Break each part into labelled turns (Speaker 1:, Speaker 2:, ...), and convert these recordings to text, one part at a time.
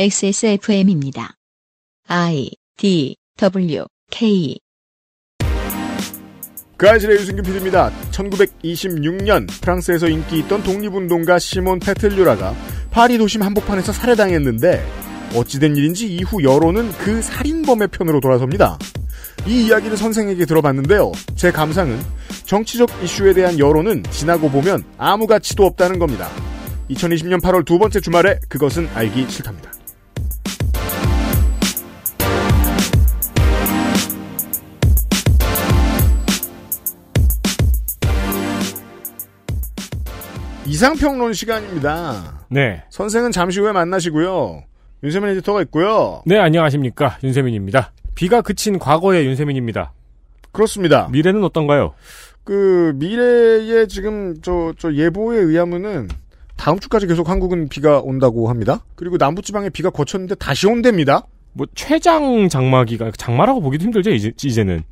Speaker 1: XSFM입니다. I D W K
Speaker 2: 그 아실의 유승균 PD입니다. 1926년 프랑스에서 인기 있던 독립운동가 시몬 페틀류라가 파리 도심 한복판에서 살해당했는데 어찌된 일인지 이후 여론은 그 살인범의 편으로 돌아섭니다. 이 이야기를 선생에게 들어봤는데요. 제 감상은 정치적 이슈에 대한 여론은 지나고 보면 아무 가치도 없다는 겁니다. 2020년 8월 두 번째 주말에 그것은 알기 싫답니다. 이상평론 시간입니다.
Speaker 3: 네.
Speaker 2: 선생은 잠시 후에 만나시고요. 윤세민 에디터가 있고요.
Speaker 3: 네, 안녕하십니까. 윤세민입니다. 비가 그친 과거의 윤세민입니다.
Speaker 2: 그렇습니다.
Speaker 3: 미래는 어떤가요?
Speaker 2: 그 미래에 지금 저, 저 예보에 의하면은 다음 주까지 계속 한국은 비가 온다고 합니다. 그리고 남부지방에 비가 거쳤는데 다시 온답니다.
Speaker 3: 뭐 최장 장마기가 장마라고 보기도 힘들죠 이제 이제는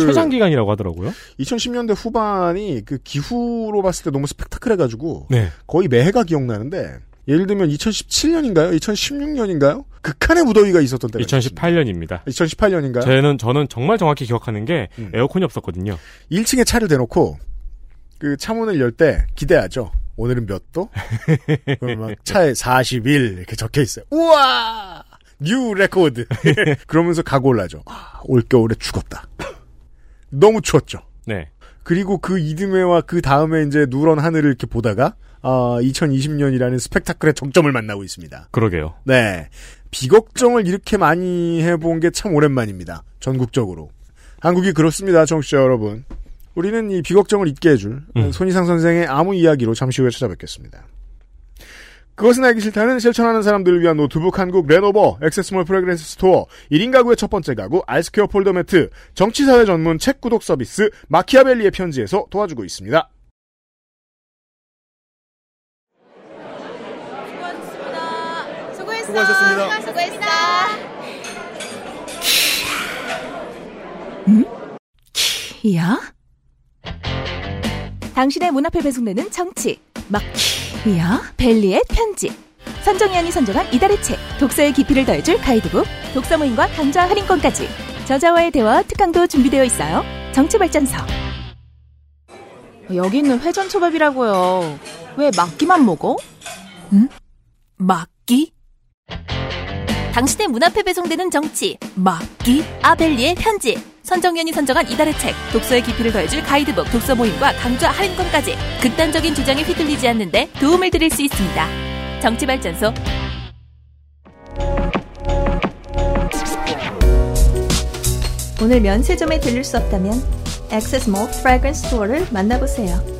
Speaker 2: 그
Speaker 3: 최장 기간이라고 하더라고요.
Speaker 2: 2010년대 후반이 그 기후로 봤을 때 너무 스펙타클해가지고
Speaker 3: 네.
Speaker 2: 거의 매해가 기억나는데 예를 들면 2017년인가요? 2016년인가요? 극한의 무더위가 있었던 때가
Speaker 3: 2018년입니다.
Speaker 2: 2018년인가요?
Speaker 3: 저는 저는 정말 정확히 기억하는 게
Speaker 2: 음.
Speaker 3: 에어컨이 없었거든요.
Speaker 2: 1층에 차를 대놓고 그 차문을 열 때 기대하죠. 오늘은 몇 도? 막 차에 41 이렇게 적혀 있어요. 우와! new record. 그러면서 각오 올라죠. 아, 올겨울에 죽었다. 너무 추웠죠.
Speaker 3: 네.
Speaker 2: 그리고 그 이듬해와 그 다음에 이제 누런 하늘을 이렇게 보다가 아, 2020년이라는 스펙타클의 정점을 만나고 있습니다.
Speaker 3: 그러게요.
Speaker 2: 네. 비 걱정을 이렇게 많이 해본 게 참 오랜만입니다. 전국적으로. 한국이 그렇습니다, 청취자 여러분. 우리는 이 비걱정을 잊게 해줄
Speaker 3: 음.
Speaker 2: 손이상 선생의 아무 이야기로 잠시 후에 찾아뵙겠습니다. 그것은 알기 싫다는 실천하는 사람들을 위한 노트북 한국 레노버 액세스몰 프레그랜스 스토어 1인 가구의 첫 번째 가구 알스퀘어 폴더 매트 정치사회 전문 책 구독 서비스 마키아벨리의 편지에서 도와주고 있습니다.
Speaker 4: 수고했어.
Speaker 2: 수고하셨습니다.
Speaker 4: 수고했어.
Speaker 5: 야? 당신의 문 앞에 배송되는 정치 막 히야 벨리의 편지. 선정위원이 선정한 이달의 책 독서의 깊이를 더해줄 가이드북 독서 모임과 강좌 할인권까지 저자와의 대화 특강도 준비되어 있어요. 정치발전서.
Speaker 4: 여기 있는 회전 초밥이라고요. 왜 막기만 먹어?
Speaker 5: 막기
Speaker 6: 당신의 문 앞에 배송되는 정치
Speaker 5: 막기?
Speaker 6: 아벨리의 편지. 선정위원이 선정한 이달의 책 독서의 깊이를 더해줄 가이드북 독서 모임과 강좌 할인권까지 극단적인 주장에 휘둘리지 않는데 도움을 드릴 수 있습니다. 정치발전소.
Speaker 5: 오늘 면세점에 들릴 수 없다면 액세스몰 프래그런스 스토어를 만나보세요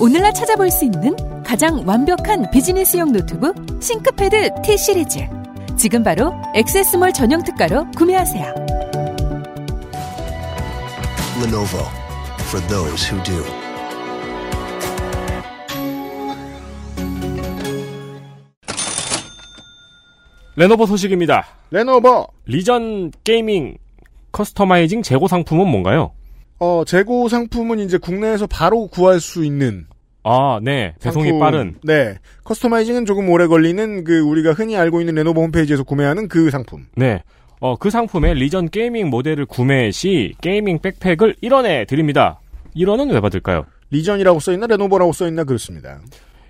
Speaker 5: 오늘날 찾아볼 수 있는 가장 완벽한 비즈니스용 노트북 싱크패드 T 시리즈. 지금 바로 액세스몰 전용 특가로 구매하세요.
Speaker 7: Lenovo for those who do.
Speaker 3: 레노버 소식입니다.
Speaker 2: 레노버
Speaker 3: 리전 gaming customizing 재고 상품은 뭔가요?
Speaker 2: 어, 재고 상품은 이제 국내에서 바로 구할 수 있는
Speaker 3: 아, 네. 배송이
Speaker 2: 상품.
Speaker 3: 빠른.
Speaker 2: 네. customizing은 조금 오래 걸리는 그 우리가 흔히 알고 있는 레노버 홈페이지에서 구매하는 그 상품.
Speaker 3: 네. 어, 그 상품의 리전 gaming 모델을 구매 시 gaming 백팩을 1원에 드립니다. 1원은 왜 받을까요?
Speaker 2: 리전이라고 써있나 레노버라고 써있나 그렇습니다.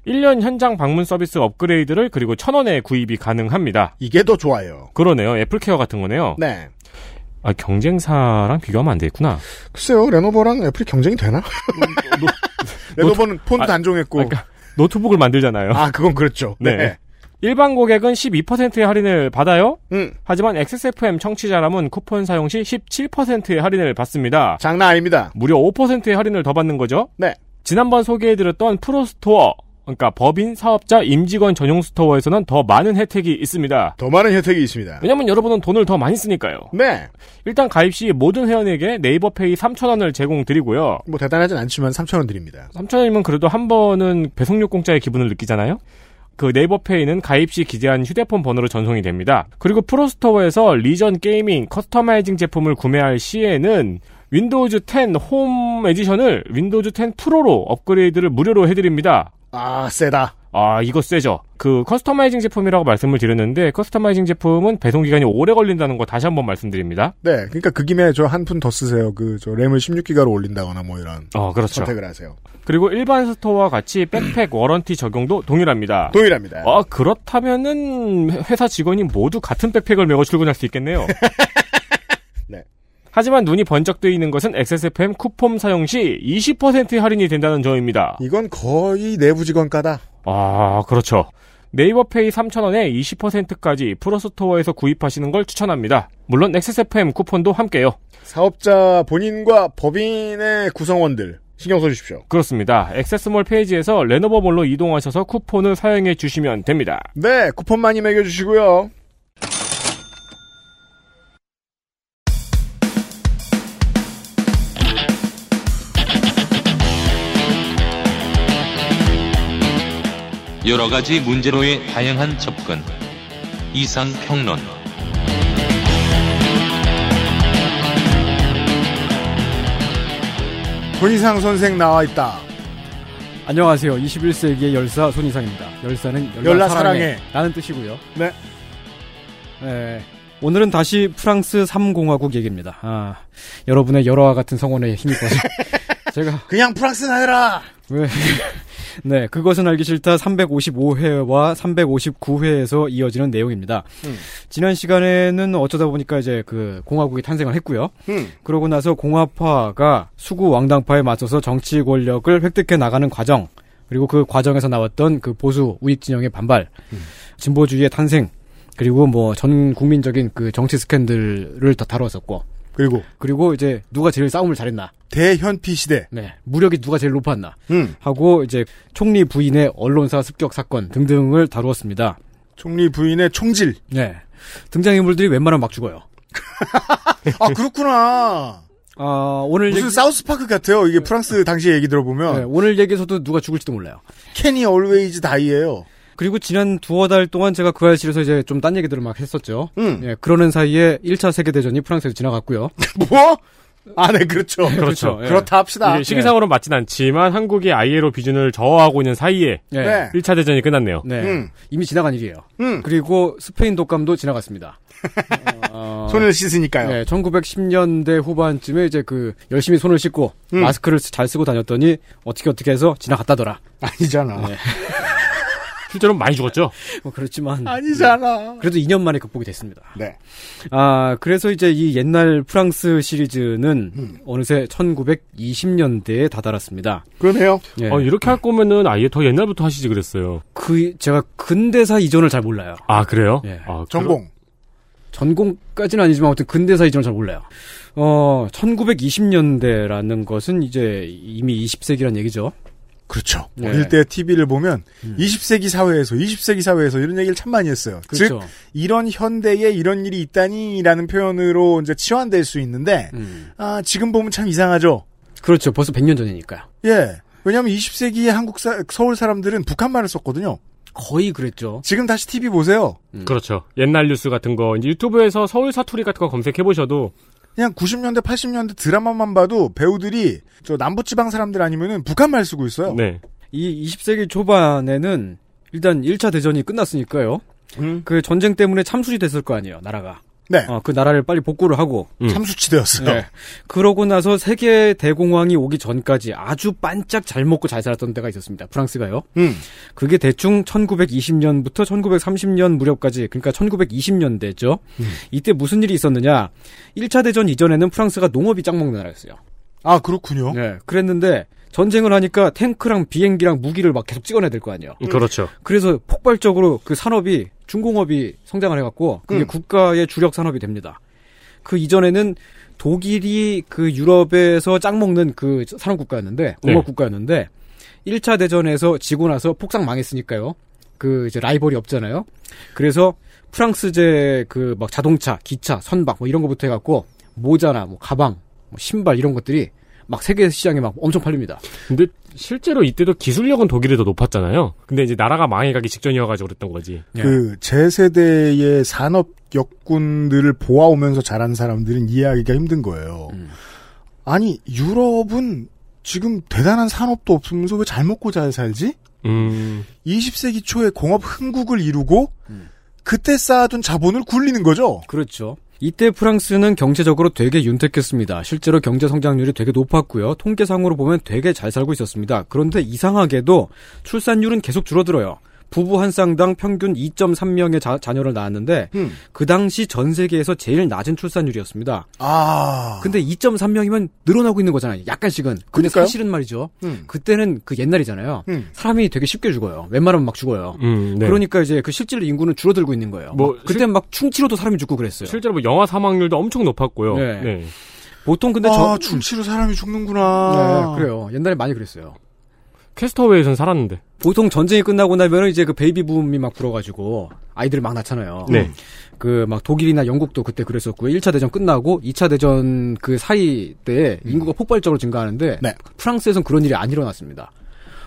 Speaker 3: 1년 현장 방문 서비스 업그레이드를 그리고 1000원에 구입이 가능합니다.
Speaker 2: 이게 더 좋아요.
Speaker 3: 그러네요. 애플케어 같은 거네요.
Speaker 2: 네.
Speaker 3: 아, 경쟁사랑 비교하면 안 되겠구나.
Speaker 2: 글쎄요, 레노버랑 애플이 경쟁이 되나? 레노버는 폰도
Speaker 3: 아,
Speaker 2: 단종했고.
Speaker 3: 그러니까 노트북을 만들잖아요.
Speaker 2: 아, 그건 그렇죠.
Speaker 3: 네.
Speaker 2: 네.
Speaker 3: 일반 고객은 12%의 할인을 받아요.
Speaker 2: 음,
Speaker 3: 하지만 XSFM 청취자라면 쿠폰 사용 시 17%의 할인을 받습니다.
Speaker 2: 장난 아닙니다.
Speaker 3: 무려 5%의 할인을 더 받는 거죠.
Speaker 2: 네.
Speaker 3: 지난번 소개해드렸던 Pro Store, 그러니까 법인, 사업자, 임직원 전용 스토어에서는 더 많은 혜택이 있습니다.
Speaker 2: 더 많은 혜택이 있습니다.
Speaker 3: 왜냐면 여러분은 돈을 더 많이 쓰니까요.
Speaker 2: 네.
Speaker 3: 일단 가입 시 모든 회원에게 네이버 페이 3,000원을 제공드리고요.
Speaker 2: 뭐 대단하진 않지만 3,000원 드립니다.
Speaker 3: 3,000원이면 그래도 한 번은 배송료 공짜의 기분을 느끼잖아요? 그 네이버 페이는 가입 시 기재한 휴대폰 번호로 전송이 됩니다. 그리고 Pro Store에서 Legion gaming customizing 제품을 구매할 시에는 Windows 10 Home Edition을 Windows 10 Pro로 업그레이드를 무료로 해드립니다.
Speaker 2: 아, 세다.
Speaker 3: 아, 이거 세죠. 그 customizing 제품이라고 말씀을 드렸는데 customizing 제품은 배송 기간이 오래 걸린다는 거 다시 한번 말씀드립니다.
Speaker 2: 네, 그러니까 그 김에 저 한 푼 더 쓰세요. 그 저 램을 16기가로 올린다거나 뭐 이런
Speaker 3: 어, 그렇죠.
Speaker 2: 선택을 하세요.
Speaker 3: 그리고 일반 스토어와 같이 백팩 warranty 적용도 동일합니다.
Speaker 2: 동일합니다.
Speaker 3: 아, 그렇다면은 회사 직원이 모두 같은 백팩을 메고 출근할 수 있겠네요.
Speaker 2: 네.
Speaker 3: 하지만 눈이 번쩍 뜨이는 것은 XSFM 쿠폰 사용 시 20% 할인이 된다는 점입니다.
Speaker 2: 이건 거의 내부 직원가다.
Speaker 3: 아, 그렇죠. 네이버페이 3,000원에 20%까지 프로스토어에서 구입하시는 걸 추천합니다. 물론 XSFM 쿠폰도 함께요.
Speaker 2: 사업자 본인과 법인의 구성원들 신경 써주십시오.
Speaker 3: 그렇습니다. 액세스몰 페이지에서 레노버몰로 이동하셔서 쿠폰을 사용해 주시면 됩니다.
Speaker 2: 네, 쿠폰 많이 매겨주시고요.
Speaker 8: 여러 가지 문제로의 다양한 접근. 이상 평론.
Speaker 2: 손이상 선생 나와 있다.
Speaker 9: 안녕하세요. 21세기의 열사 손이상입니다. 열사는 열라,
Speaker 2: 열라
Speaker 9: 사랑해. 라는 뜻이고요.
Speaker 2: 네.
Speaker 9: 네. 오늘은 다시 프랑스 3공화국 얘기입니다. 아, 여러분의 열화와 같은 성원에 힘입어서 제가
Speaker 2: 그냥 프랑스나 해라.
Speaker 9: 왜 네, 그것은 알기 싫다 355회와 359회에서 이어지는 내용입니다.
Speaker 2: 음.
Speaker 9: 지난 시간에는 어쩌다 보니까 이제 그 공화국이 탄생을 했고요.
Speaker 2: 음.
Speaker 9: 그러고 나서 공화파가 수구 왕당파에 맞서서 정치 권력을 획득해 나가는 과정, 그리고 그 과정에서 나왔던 그 보수 우익 진영의 반발, 진보주의의 탄생, 그리고 뭐 전 국민적인 그 정치 스캔들을 다 다뤘었고,
Speaker 2: 그리고
Speaker 9: 그리고 이제 누가 제일 싸움을 잘했나,
Speaker 2: 대현피 시대.
Speaker 9: 네, 무력이 누가 제일 높았나,
Speaker 2: 음.
Speaker 9: 하고 이제 총리 부인의 언론사 습격 사건 등등을 다루었습니다.
Speaker 2: 총리 부인의 총질.
Speaker 9: 네. 등장인물들이 웬만하면 막 죽어요.
Speaker 2: 아 그렇구나.
Speaker 9: 아, 오늘
Speaker 2: 무슨
Speaker 9: 얘기,
Speaker 2: 사우스파크 같아요. 이게 프랑스 당시 얘기 들어보면
Speaker 9: 네, 오늘 얘기에서도 누가 죽을지도 몰라요.
Speaker 2: 캐니 얼웨이즈 다이예요.
Speaker 9: 그리고 지난 두어 달 동안 제가 그 알실에서 이제 좀 딴 얘기들을 막 했었죠.
Speaker 2: 음.
Speaker 9: 예, 그러는 사이에 1차 세계대전이 프랑스에서 지나갔고요.
Speaker 2: 뭐? 아, 네, 그렇죠.
Speaker 3: 그렇죠.
Speaker 9: 예.
Speaker 2: 그렇다 합시다.
Speaker 3: 이게 시기상으로 맞진 않지만 한국이 ILO 비준을 저하하고 있는 사이에
Speaker 9: 예.
Speaker 2: 네.
Speaker 3: 1차 대전이 끝났네요.
Speaker 9: 네.
Speaker 2: 음.
Speaker 9: 이미 지나간 일이에요.
Speaker 2: 음.
Speaker 9: 그리고 스페인 독감도 지나갔습니다. 어,
Speaker 2: 손을 씻으니까요.
Speaker 9: 네, 1910년대 후반쯤에 이제 그 열심히 손을 씻고
Speaker 2: 음.
Speaker 9: 마스크를 쓰- 잘 쓰고 다녔더니 어떻게 어떻게 해서 지나갔다더라.
Speaker 2: 아니잖아.
Speaker 9: 네.
Speaker 3: 실제로 많이 죽었죠.
Speaker 9: 뭐 그렇지만
Speaker 2: 아니잖아.
Speaker 9: 그래도 2년 만에 극복이 됐습니다.
Speaker 2: 네.
Speaker 9: 아, 그래서 이제 이 옛날 프랑스 시리즈는
Speaker 2: 음.
Speaker 9: 어느새 1920년대에 다다랐습니다.
Speaker 2: 그러네요.
Speaker 9: 예.
Speaker 3: 어, 이렇게 할 거면은 아예 더 옛날부터 하시지 그랬어요.
Speaker 9: 그 제가 근대사 이전을 잘 몰라요.
Speaker 3: 아, 그래요?
Speaker 9: 예.
Speaker 3: 아,
Speaker 2: 전공.
Speaker 9: 전공까지는 아니지만 아무튼 근대사 이전을 잘 몰라요. 어, 1920년대라는 것은 이제 이미 20세기란 얘기죠.
Speaker 2: 그렇죠.
Speaker 9: 네.
Speaker 2: 어릴 때 TV를 보면
Speaker 9: 음.
Speaker 2: 20세기 사회에서 20세기 사회에서 이런 얘기를 참 많이 했어요.
Speaker 9: 그렇죠.
Speaker 2: 즉 이런 현대에 이런 일이 있다니라는 표현으로 이제 치환될 수 있는데
Speaker 9: 음.
Speaker 2: 아, 지금 보면 참 이상하죠.
Speaker 9: 그렇죠. 벌써 100년 전이니까요.
Speaker 2: 예. 왜냐하면 20세기의 한국 사, 서울 사람들은 북한말을 썼거든요.
Speaker 9: 거의 그랬죠.
Speaker 2: 지금 다시 TV 보세요.
Speaker 3: 그렇죠. 옛날 뉴스 같은 거 이제 유튜브에서 서울 사투리 같은 거 검색해 보셔도
Speaker 2: 그냥 90년대, 80년대 드라마만 봐도 배우들이 저 남부지방 사람들 아니면은 북한말 쓰고 있어요.
Speaker 3: 네.
Speaker 9: 이 20세기 초반에는 일단 1차 대전이 끝났으니까요.
Speaker 2: 음.
Speaker 9: 그 전쟁 때문에 참수이 됐을 거 아니에요, 나라가.
Speaker 2: 네.
Speaker 9: 어, 그 나라를 빨리 복구를 하고.
Speaker 3: 음.
Speaker 2: 참수치되었어요.
Speaker 9: 네. 그러고 나서 세계 대공황이 오기 전까지 아주 반짝 잘 먹고 잘 살았던 때가 있었습니다. 프랑스가요.
Speaker 2: 음.
Speaker 9: 그게 대충 1920년부터 1930년 무렵까지, 그러니까 1920년대죠. 이때 무슨 일이 있었느냐. 1차 대전 이전에는 프랑스가 농업이 짱 먹는 나라였어요.
Speaker 2: 아 그렇군요.
Speaker 9: 네. 그랬는데 전쟁을 하니까 탱크랑 비행기랑 무기를 막 계속 찍어내야 될 거 아니에요.
Speaker 3: 그렇죠.
Speaker 9: 그래서 폭발적으로 그 산업이 중공업이 성장을 해갖고 그게
Speaker 2: 음.
Speaker 9: 국가의 주력 산업이 됩니다. 그 이전에는 독일이 그 유럽에서 짱 먹는 그 산업 국가였는데 공업
Speaker 3: 네.
Speaker 9: 국가였는데 1차 대전에서 지고 나서 폭삭 망했으니까요. 그 이제 라이벌이 없잖아요. 그래서 프랑스제 그 막 자동차, 기차, 선박 뭐 이런 거부터 해갖고 모자나 뭐 가방, 뭐 신발 이런 것들이 막 세계 시장에 막 엄청 팔립니다.
Speaker 3: 근데 실제로 이때도 기술력은 독일이 더 높았잖아요. 근데 이제 나라가 망해가기 직전이어가지고 그랬던 거지.
Speaker 2: 그 제 세대의 산업 역군들을 보아오면서 자란 사람들은 이해하기가 힘든 거예요. 아니 유럽은 지금 대단한 산업도 없으면서 왜 잘 먹고 잘 살지?
Speaker 3: 음,
Speaker 2: 20세기 초에 공업 흥국을 이루고 그때 쌓아둔 자본을 굴리는 거죠.
Speaker 9: 그렇죠. 이때 프랑스는 경제적으로 되게 윤택했습니다. 실제로 경제 성장률이 되게 높았고요. 통계상으로 보면 되게 잘 살고 있었습니다. 그런데 이상하게도 출산율은 계속 줄어들어요. 부부 한 쌍당 평균 2.3명의 자, 자녀를 낳았는데
Speaker 2: 음.
Speaker 9: 그 당시 전 세계에서 제일 낮은 출산율이었습니다.
Speaker 2: 아.
Speaker 9: 근데 2.3명이면 늘어나고 있는 거잖아요. 약간씩은. 근데
Speaker 2: 그러니까요.
Speaker 9: 사실은 말이죠.
Speaker 2: 음.
Speaker 9: 그때는 그 옛날이잖아요.
Speaker 2: 음.
Speaker 9: 사람이 되게 쉽게 죽어요. 웬만하면 막 죽어요.
Speaker 3: 음, 네.
Speaker 9: 그러니까 이제 그 실질 인구는 줄어들고 있는 거예요. 뭐막 그때 막 충치로도 사람이 죽고 그랬어요.
Speaker 3: 실제로 뭐 영아 사망률도 엄청 높았고요.
Speaker 9: 네.
Speaker 3: 네.
Speaker 9: 보통 근데
Speaker 2: 아,
Speaker 9: 저
Speaker 2: 충치로 사람이 죽는구나.
Speaker 9: 네, 그래요. 옛날에 많이 그랬어요.
Speaker 3: Cast Away에선 살았는데.
Speaker 9: 보통 전쟁이 끝나고 나면 이제 그 베이비 붐이 막 불어가지고 아이들을 막 낳잖아요.
Speaker 3: 네.
Speaker 9: 그 막 독일이나 영국도 그때 그랬었고요. 1차 대전 끝나고 2차 대전 그 사이 때 인구가 폭발적으로 증가하는데
Speaker 2: 네.
Speaker 9: 프랑스에서는 그런 일이 안 일어났습니다.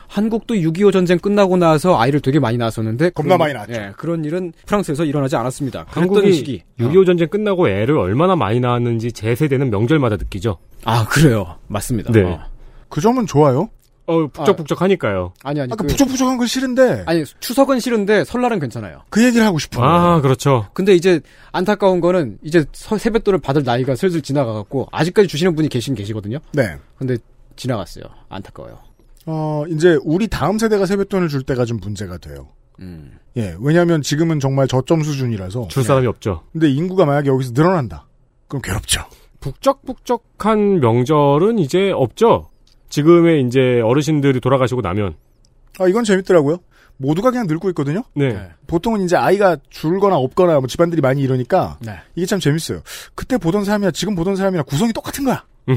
Speaker 9: 한국도 6.25 전쟁 끝나고 나서 아이를 되게 많이 낳았었는데
Speaker 2: 겁나
Speaker 9: 그런-
Speaker 2: 많이 낳았죠.
Speaker 9: 예, 그런 일은 프랑스에서 일어나지 않았습니다.
Speaker 3: 한국이
Speaker 9: 시기.
Speaker 3: 6.25 전쟁 끝나고 애를 얼마나 많이 낳았는지 제 세대는 명절마다 느끼죠.
Speaker 9: 아 그래요. 맞습니다.
Speaker 3: 네.
Speaker 9: 어.
Speaker 2: 그 점은 좋아요.
Speaker 3: 어, 북적북적하니까요.
Speaker 9: 아니 아니
Speaker 2: 아까
Speaker 9: 그,
Speaker 2: 부쩍부쩍한 건 싫은데
Speaker 9: 아니 추석은 싫은데 설날은 괜찮아요.
Speaker 2: 그 얘기를 하고 거예요.
Speaker 3: 아, 그렇죠.
Speaker 9: 근데 이제 안타까운 거는 이제 서- 세뱃돈을 받을 나이가 슬슬 지나가갖고 아직까지 주시는 분이 계신 계시거든요.
Speaker 2: 네.
Speaker 9: 근데 지나갔어요. 안타까워요.
Speaker 2: 어, 이제 우리 다음 세대가 세뱃돈을 줄 때가 좀 문제가 돼요.
Speaker 9: 음.
Speaker 2: 예, 왜냐하면 지금은 정말 저점 수준이라서.
Speaker 3: 줄 사람이 없죠.
Speaker 2: 근데 인구가 만약에 여기서 늘어난다. 그럼 괴롭죠.
Speaker 3: 북적북적한 명절은 이제 없죠. 지금의 이제 어르신들이 돌아가시고 나면.
Speaker 2: 아, 이건 재밌더라고요. 모두가 그냥 늙고 있거든요.
Speaker 3: 네.
Speaker 9: 네.
Speaker 2: 보통은 이제 아이가 줄거나 없거나 뭐 집안들이 많이 이러니까
Speaker 9: 네.
Speaker 2: 이게 참 재밌어요. 그때 보던 사람이나 지금 보던 사람이나 구성이 똑같은 거야.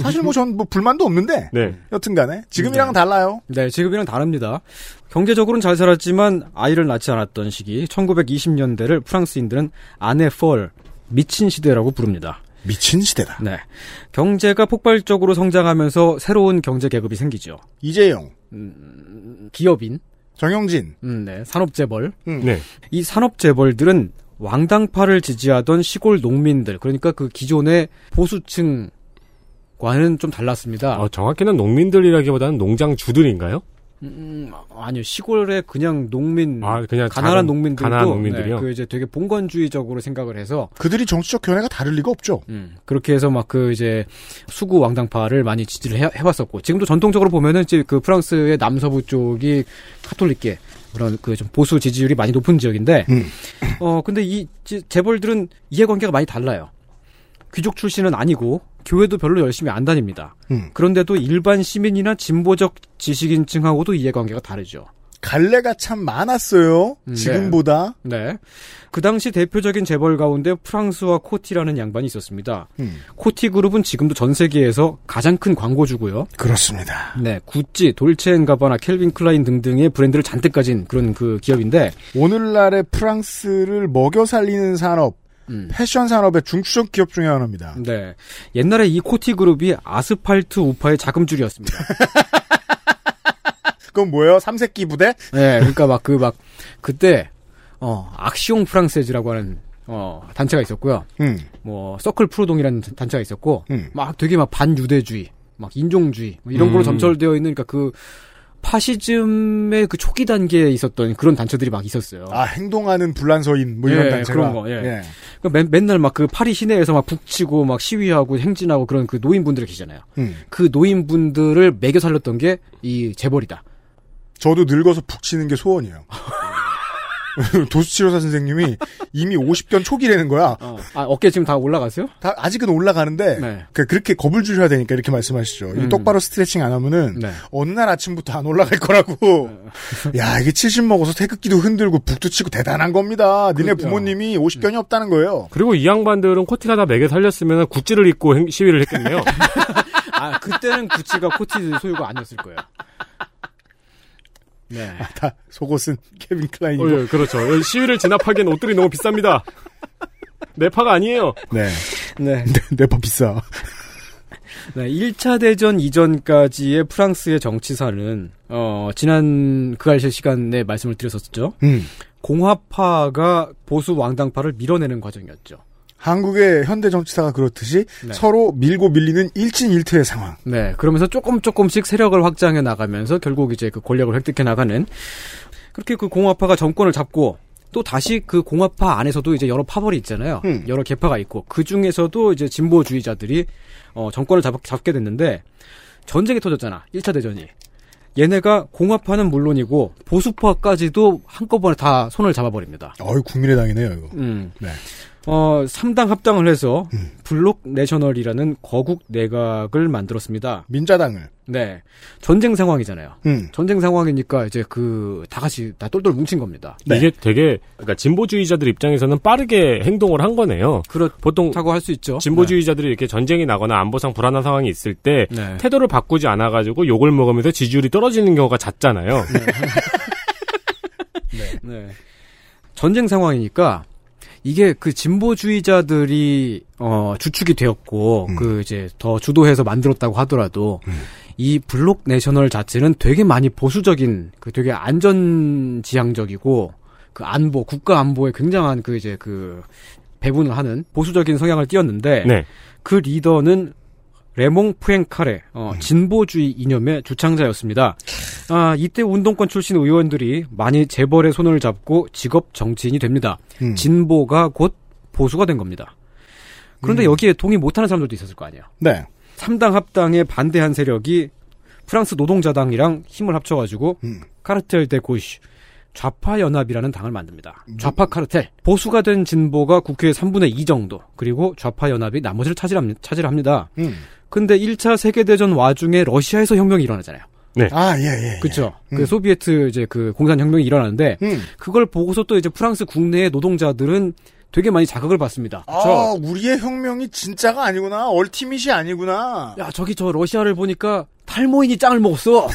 Speaker 2: 사실 뭐 전뭐 불만도 없는데
Speaker 3: 네.
Speaker 2: 여튼간에 지금이랑 은 달라요.
Speaker 9: 네, 지금이랑 다릅니다. 경제적으로는 잘 살았지만 아이를 낳지 않았던 시기 1920년대를 프랑스인들은 아네 펄 미친 시대라고 부릅니다.
Speaker 2: 미친 시대다.
Speaker 9: 네. 경제가 폭발적으로 성장하면서 새로운 경제 계급이 생기죠.
Speaker 2: 이재용,
Speaker 9: 기업인,
Speaker 2: 정영진,
Speaker 9: 음, 네, 산업재벌.
Speaker 3: 네.
Speaker 9: 이 산업재벌들은 왕당파를 지지하던 시골 농민들, 그러니까 그 기존의 보수층과는 좀 달랐습니다.
Speaker 3: 어, 정확히는 농민들이라기보다는 농장주들인가요?
Speaker 9: 음, 아니요, 시골에 그냥 농민,
Speaker 3: 아, 그냥
Speaker 9: 가난한 농민들도
Speaker 3: 가난한 농민들이요?
Speaker 9: 네, 그 이제 되게 봉건주의적으로 생각을 해서
Speaker 2: 그들이 정치적 견해가 다를 리가 없죠.
Speaker 9: 음, 그렇게 해서 막 그 이제 수구 왕당파를 많이 지지를 해, 해왔었고 지금도 전통적으로 보면은 이제 그 프랑스의 남서부 쪽이 카톨릭계 그런 그 좀 보수 지지율이 많이 높은 지역인데
Speaker 2: 음.
Speaker 9: 어 근데 이 지- 재벌들은 이해관계가 많이 달라요. 귀족 출신은 아니고 교회도 별로 열심히 안 다닙니다.
Speaker 2: 음.
Speaker 9: 그런데도 일반 시민이나 진보적 지식인층하고도 이해관계가 다르죠.
Speaker 2: 갈래가 참 많았어요.
Speaker 9: 음,
Speaker 2: 지금보다.
Speaker 9: 네. 그 당시 대표적인 재벌 가운데 프랑수아 코티라는 양반이 있었습니다.
Speaker 2: 음,
Speaker 9: 코티 그룹은 지금도 전 세계에서 가장 큰 광고주고요.
Speaker 2: 그렇습니다.
Speaker 9: 네, 구찌, 돌체앤가바나, 켈빈 클라인 등등의 브랜드를 잔뜩 가진 그런 그 기업인데,
Speaker 2: 오늘날의 프랑스를 먹여 살리는 산업,
Speaker 9: 음,
Speaker 2: 패션 산업의 중추적 기업 중에 하나입니다.
Speaker 9: 네, 옛날에 이 코티 그룹이 아스팔트 우파의 자금줄이었습니다.
Speaker 2: 그건 뭐예요? 삼색기 부대?
Speaker 9: 네, 그러니까 막 그 막 그 때 어 악시옹 프랑세즈라고 하는 어 단체가 있었고요.
Speaker 2: 음,
Speaker 9: 뭐 서클 프로동이라는 단체가 있었고,
Speaker 2: 음.
Speaker 9: 막 되게 막 반유대주의, 막 인종주의 뭐 이런 걸로
Speaker 3: 음.
Speaker 9: 점철되어 있는 그러니까 그 파시즘의 그 초기 단계에 있었던 그런 단체들이 막 있었어요.
Speaker 2: 아, 행동하는 불란서인, 뭐 이런
Speaker 9: 예,
Speaker 2: 단체가.
Speaker 9: 그런 거, 예. 그러니까 맨, 맨날 막 그 파리 시내에서 막 북치고 막 시위하고 행진하고 그런 그 노인분들 계시잖아요.
Speaker 2: 음.
Speaker 9: 그 노인분들을 매겨 살렸던 게 이 재벌이다.
Speaker 2: 저도 늙어서 푹 치는 게 소원이에요. 도수치료사 선생님이 이미 50견 초기라는 거야.
Speaker 9: 아, 어깨 지금 다 올라갔어요?
Speaker 2: 다 아직은 올라가는데
Speaker 9: 네.
Speaker 2: 그- 그렇게 겁을 주셔야 되니까 이렇게 말씀하시죠. 이
Speaker 9: 음.
Speaker 2: 똑바로 스트레칭 안 하면은
Speaker 9: 네.
Speaker 2: 어느 날 아침부터 안 올라갈 거라고. 야 이게 70 먹어서 태극기도 흔들고 북도 치고 대단한 겁니다. 니네
Speaker 9: 그렇죠.
Speaker 2: 부모님이 50견이 없다는 거예요.
Speaker 3: 그리고 이 양반들은 코티가 다 매개 살렸으면 구찌를 입고 행- 시위를 했겠네요.
Speaker 9: 아, 그때는 구찌가 코티 소유가 아니었을 거예요. 네.
Speaker 2: 다 속옷은 케빈 클라인이고.
Speaker 3: 어, 예, 그렇죠. 이 시위를 진압하기엔 옷들이 너무 비쌉니다. 내 파가 아니에요.
Speaker 2: 네.
Speaker 9: 네.
Speaker 2: 내파 비싸.
Speaker 9: 네, 1차 대전 이전까지의 프랑스의 정치사는 어, 지난 그알실 시간에 말씀을 드렸었죠.
Speaker 2: 음.
Speaker 9: 공화파가 보수 왕당파를 밀어내는 과정이었죠.
Speaker 2: 한국의 현대 정치사가 그렇듯이
Speaker 9: 네.
Speaker 2: 서로 밀고 밀리는 일진일퇴의 상황.
Speaker 9: 네, 그러면서 조금 조금씩 세력을 확장해 나가면서 결국 이제 그 권력을 획득해 나가는 그렇게 그 공화파가 정권을 잡고 또 다시 그 공화파 안에서도 이제 여러 파벌이 있잖아요.
Speaker 2: 음.
Speaker 9: 여러 계파가 있고 그 중에서도 이제 진보주의자들이 어, 정권을 잡, 잡게 됐는데 전쟁이 터졌잖아. 1차 대전이. 얘네가 공화파는 물론이고 보수파까지도 한꺼번에 다 손을 잡아버립니다.
Speaker 2: 어이 국민의당이네요 이거.
Speaker 9: 음.
Speaker 2: 네.
Speaker 9: 어, 3당 합당을 해서
Speaker 2: 음.
Speaker 9: 블록 내셔널이라는 거국 내각을 만들었습니다.
Speaker 2: 민자당을.
Speaker 9: 네. 전쟁 상황이잖아요.
Speaker 2: 음.
Speaker 9: 전쟁 상황이니까 이제 그 다 같이 다 똘똘 뭉친 겁니다.
Speaker 2: 네.
Speaker 3: 이게 되게 그러니까 진보주의자들 입장에서는 빠르게 행동을 한 거네요. 보통
Speaker 9: 그렇다고 할 수 있죠.
Speaker 3: 진보주의자들이 이렇게 전쟁이 나거나 안보상 불안한 상황이 있을 때
Speaker 9: 네.
Speaker 3: 태도를 바꾸지 않아 가지고 욕을 먹으면서 지지율이 떨어지는 경우가 잦잖아요.
Speaker 9: 네. 전쟁 상황이니까 이게 그 진보주의자들이 어 주축이 되었고
Speaker 2: 음.
Speaker 9: 그 이제 더 주도해서 만들었다고 하더라도 이 블록 내셔널 자체는 되게 많이 보수적인 그 되게 안전 지향적이고 그 안보 국가 안보에 굉장한 그 이제 그 배분을 하는 보수적인 성향을 띄었는데
Speaker 3: 네.
Speaker 9: 그 리더는 레몽 프랭카레 어, 진보주의 이념의 주창자였습니다. 아, 이때 운동권 출신 의원들이 많이 재벌의 손을 잡고 직업 정치인이 됩니다.
Speaker 2: 음.
Speaker 9: 진보가 곧 보수가 된 겁니다. 그런데
Speaker 2: 음.
Speaker 9: 여기에 동의 못하는 사람들도 있었을 거 아니에요.
Speaker 2: 네.
Speaker 9: 3당 합당에 반대한 세력이 프랑스 노동자당이랑 힘을 합쳐가지고
Speaker 2: 음.
Speaker 9: 카르텔 데 고시 좌파 연합이라는 당을 만듭니다. 좌파 카르텔 보수가 된 진보가 국회의 3분의 2 정도 그리고 좌파 연합이 나머지를 차지합니다. 차지합니다.
Speaker 2: 음.
Speaker 9: 근데 1차 세계대전 와중에 러시아에서 혁명이 일어나잖아요.
Speaker 2: 아, 예, 예.
Speaker 9: 그쵸.
Speaker 2: 음.
Speaker 9: 그 소비에트 이제 그 공산 혁명이 일어나는데
Speaker 2: 음.
Speaker 9: 그걸 보고서 또 이제 프랑스 국내의 노동자들은 되게 많이 자극을 받습니다.
Speaker 2: 아, 우리의 혁명이 진짜가 아니구나. 얼티밋이 아니구나.
Speaker 9: 야, 저기 저 러시아를 보니까 탈모인이 짱을 먹었어.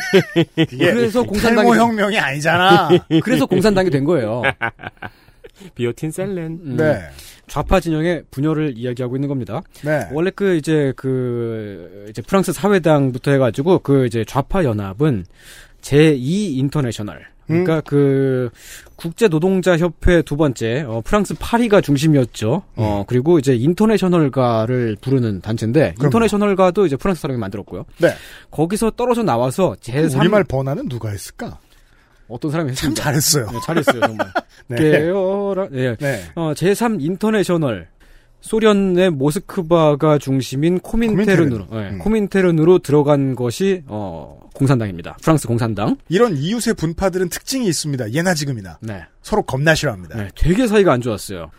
Speaker 9: 그래서 공산당이
Speaker 2: 탈모 혁명이 아니잖아.
Speaker 9: 그래서 공산당이 된 거예요.
Speaker 3: 비오틴 셀렌.
Speaker 9: 음,
Speaker 2: 네.
Speaker 9: 좌파 진영의 분열을 이야기하고 있는 겁니다.
Speaker 2: 네.
Speaker 9: 원래 그 이제 그 이제 프랑스 사회당부터 해가지고 그 이제 좌파 연합은 제2 인터내셔널. 그러니까 그 국제 노동자 협회 두 번째 어, 프랑스 파리가 중심이었죠. 어 그리고 이제 인터내셔널가를 부르는 단체인데
Speaker 2: 그럼요.
Speaker 9: 인터내셔널가도 이제 프랑스 사람이 만들었고요.
Speaker 2: 네.
Speaker 9: 거기서 떨어져 나와서 제3
Speaker 2: 우리말 번안은 누가 했을까?
Speaker 9: 어떤 사람이
Speaker 2: 참
Speaker 9: 했습니다.
Speaker 2: 잘했어요.
Speaker 9: 네, 잘했어요 정말.
Speaker 2: 네.
Speaker 9: 깨어라. 네.
Speaker 2: 네.
Speaker 9: 어, 제3 인터내셔널 소련의 모스크바가 중심인 코민테른으로
Speaker 2: 코민테른.
Speaker 9: 네,
Speaker 2: 음.
Speaker 9: 코민테른으로 들어간 것이 어, 공산당입니다. 프랑스 공산당.
Speaker 2: 이런 이웃의 분파들은 특징이 있습니다. 예나 지금이나.
Speaker 9: 네.
Speaker 2: 서로 겁나 싫어합니다.
Speaker 9: 네, 되게 사이가 안 좋았어요.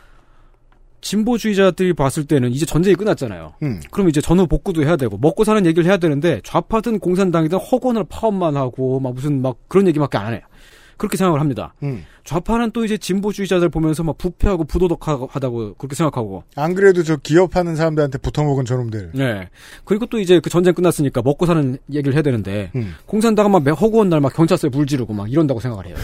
Speaker 9: 진보주의자들이 봤을 때는 이제 전쟁이 끝났잖아요.
Speaker 2: 음.
Speaker 9: 그럼 이제 전후 복구도 해야 되고 먹고 사는 얘기를 해야 되는데 좌파든 공산당이든 허건을 파업만 하고 막 무슨 막 그런 얘기밖에 안 해요. 그렇게 생각을 합니다.
Speaker 2: 음.
Speaker 9: 좌파는 또 이제 진보주의자들 보면서 막 부패하고 부도덕하다고 그렇게 생각하고
Speaker 2: 안 그래도 저 기업하는 사람들한테 붙어먹은 저놈들.
Speaker 9: 네. 그리고 또 이제 그 전쟁 끝났으니까 먹고 사는 얘기를 해야 되는데
Speaker 2: 음.
Speaker 9: 공산당은 막 매- 허구한 날 막 경찰서에 불 지르고 막 이런다고 생각을 해요.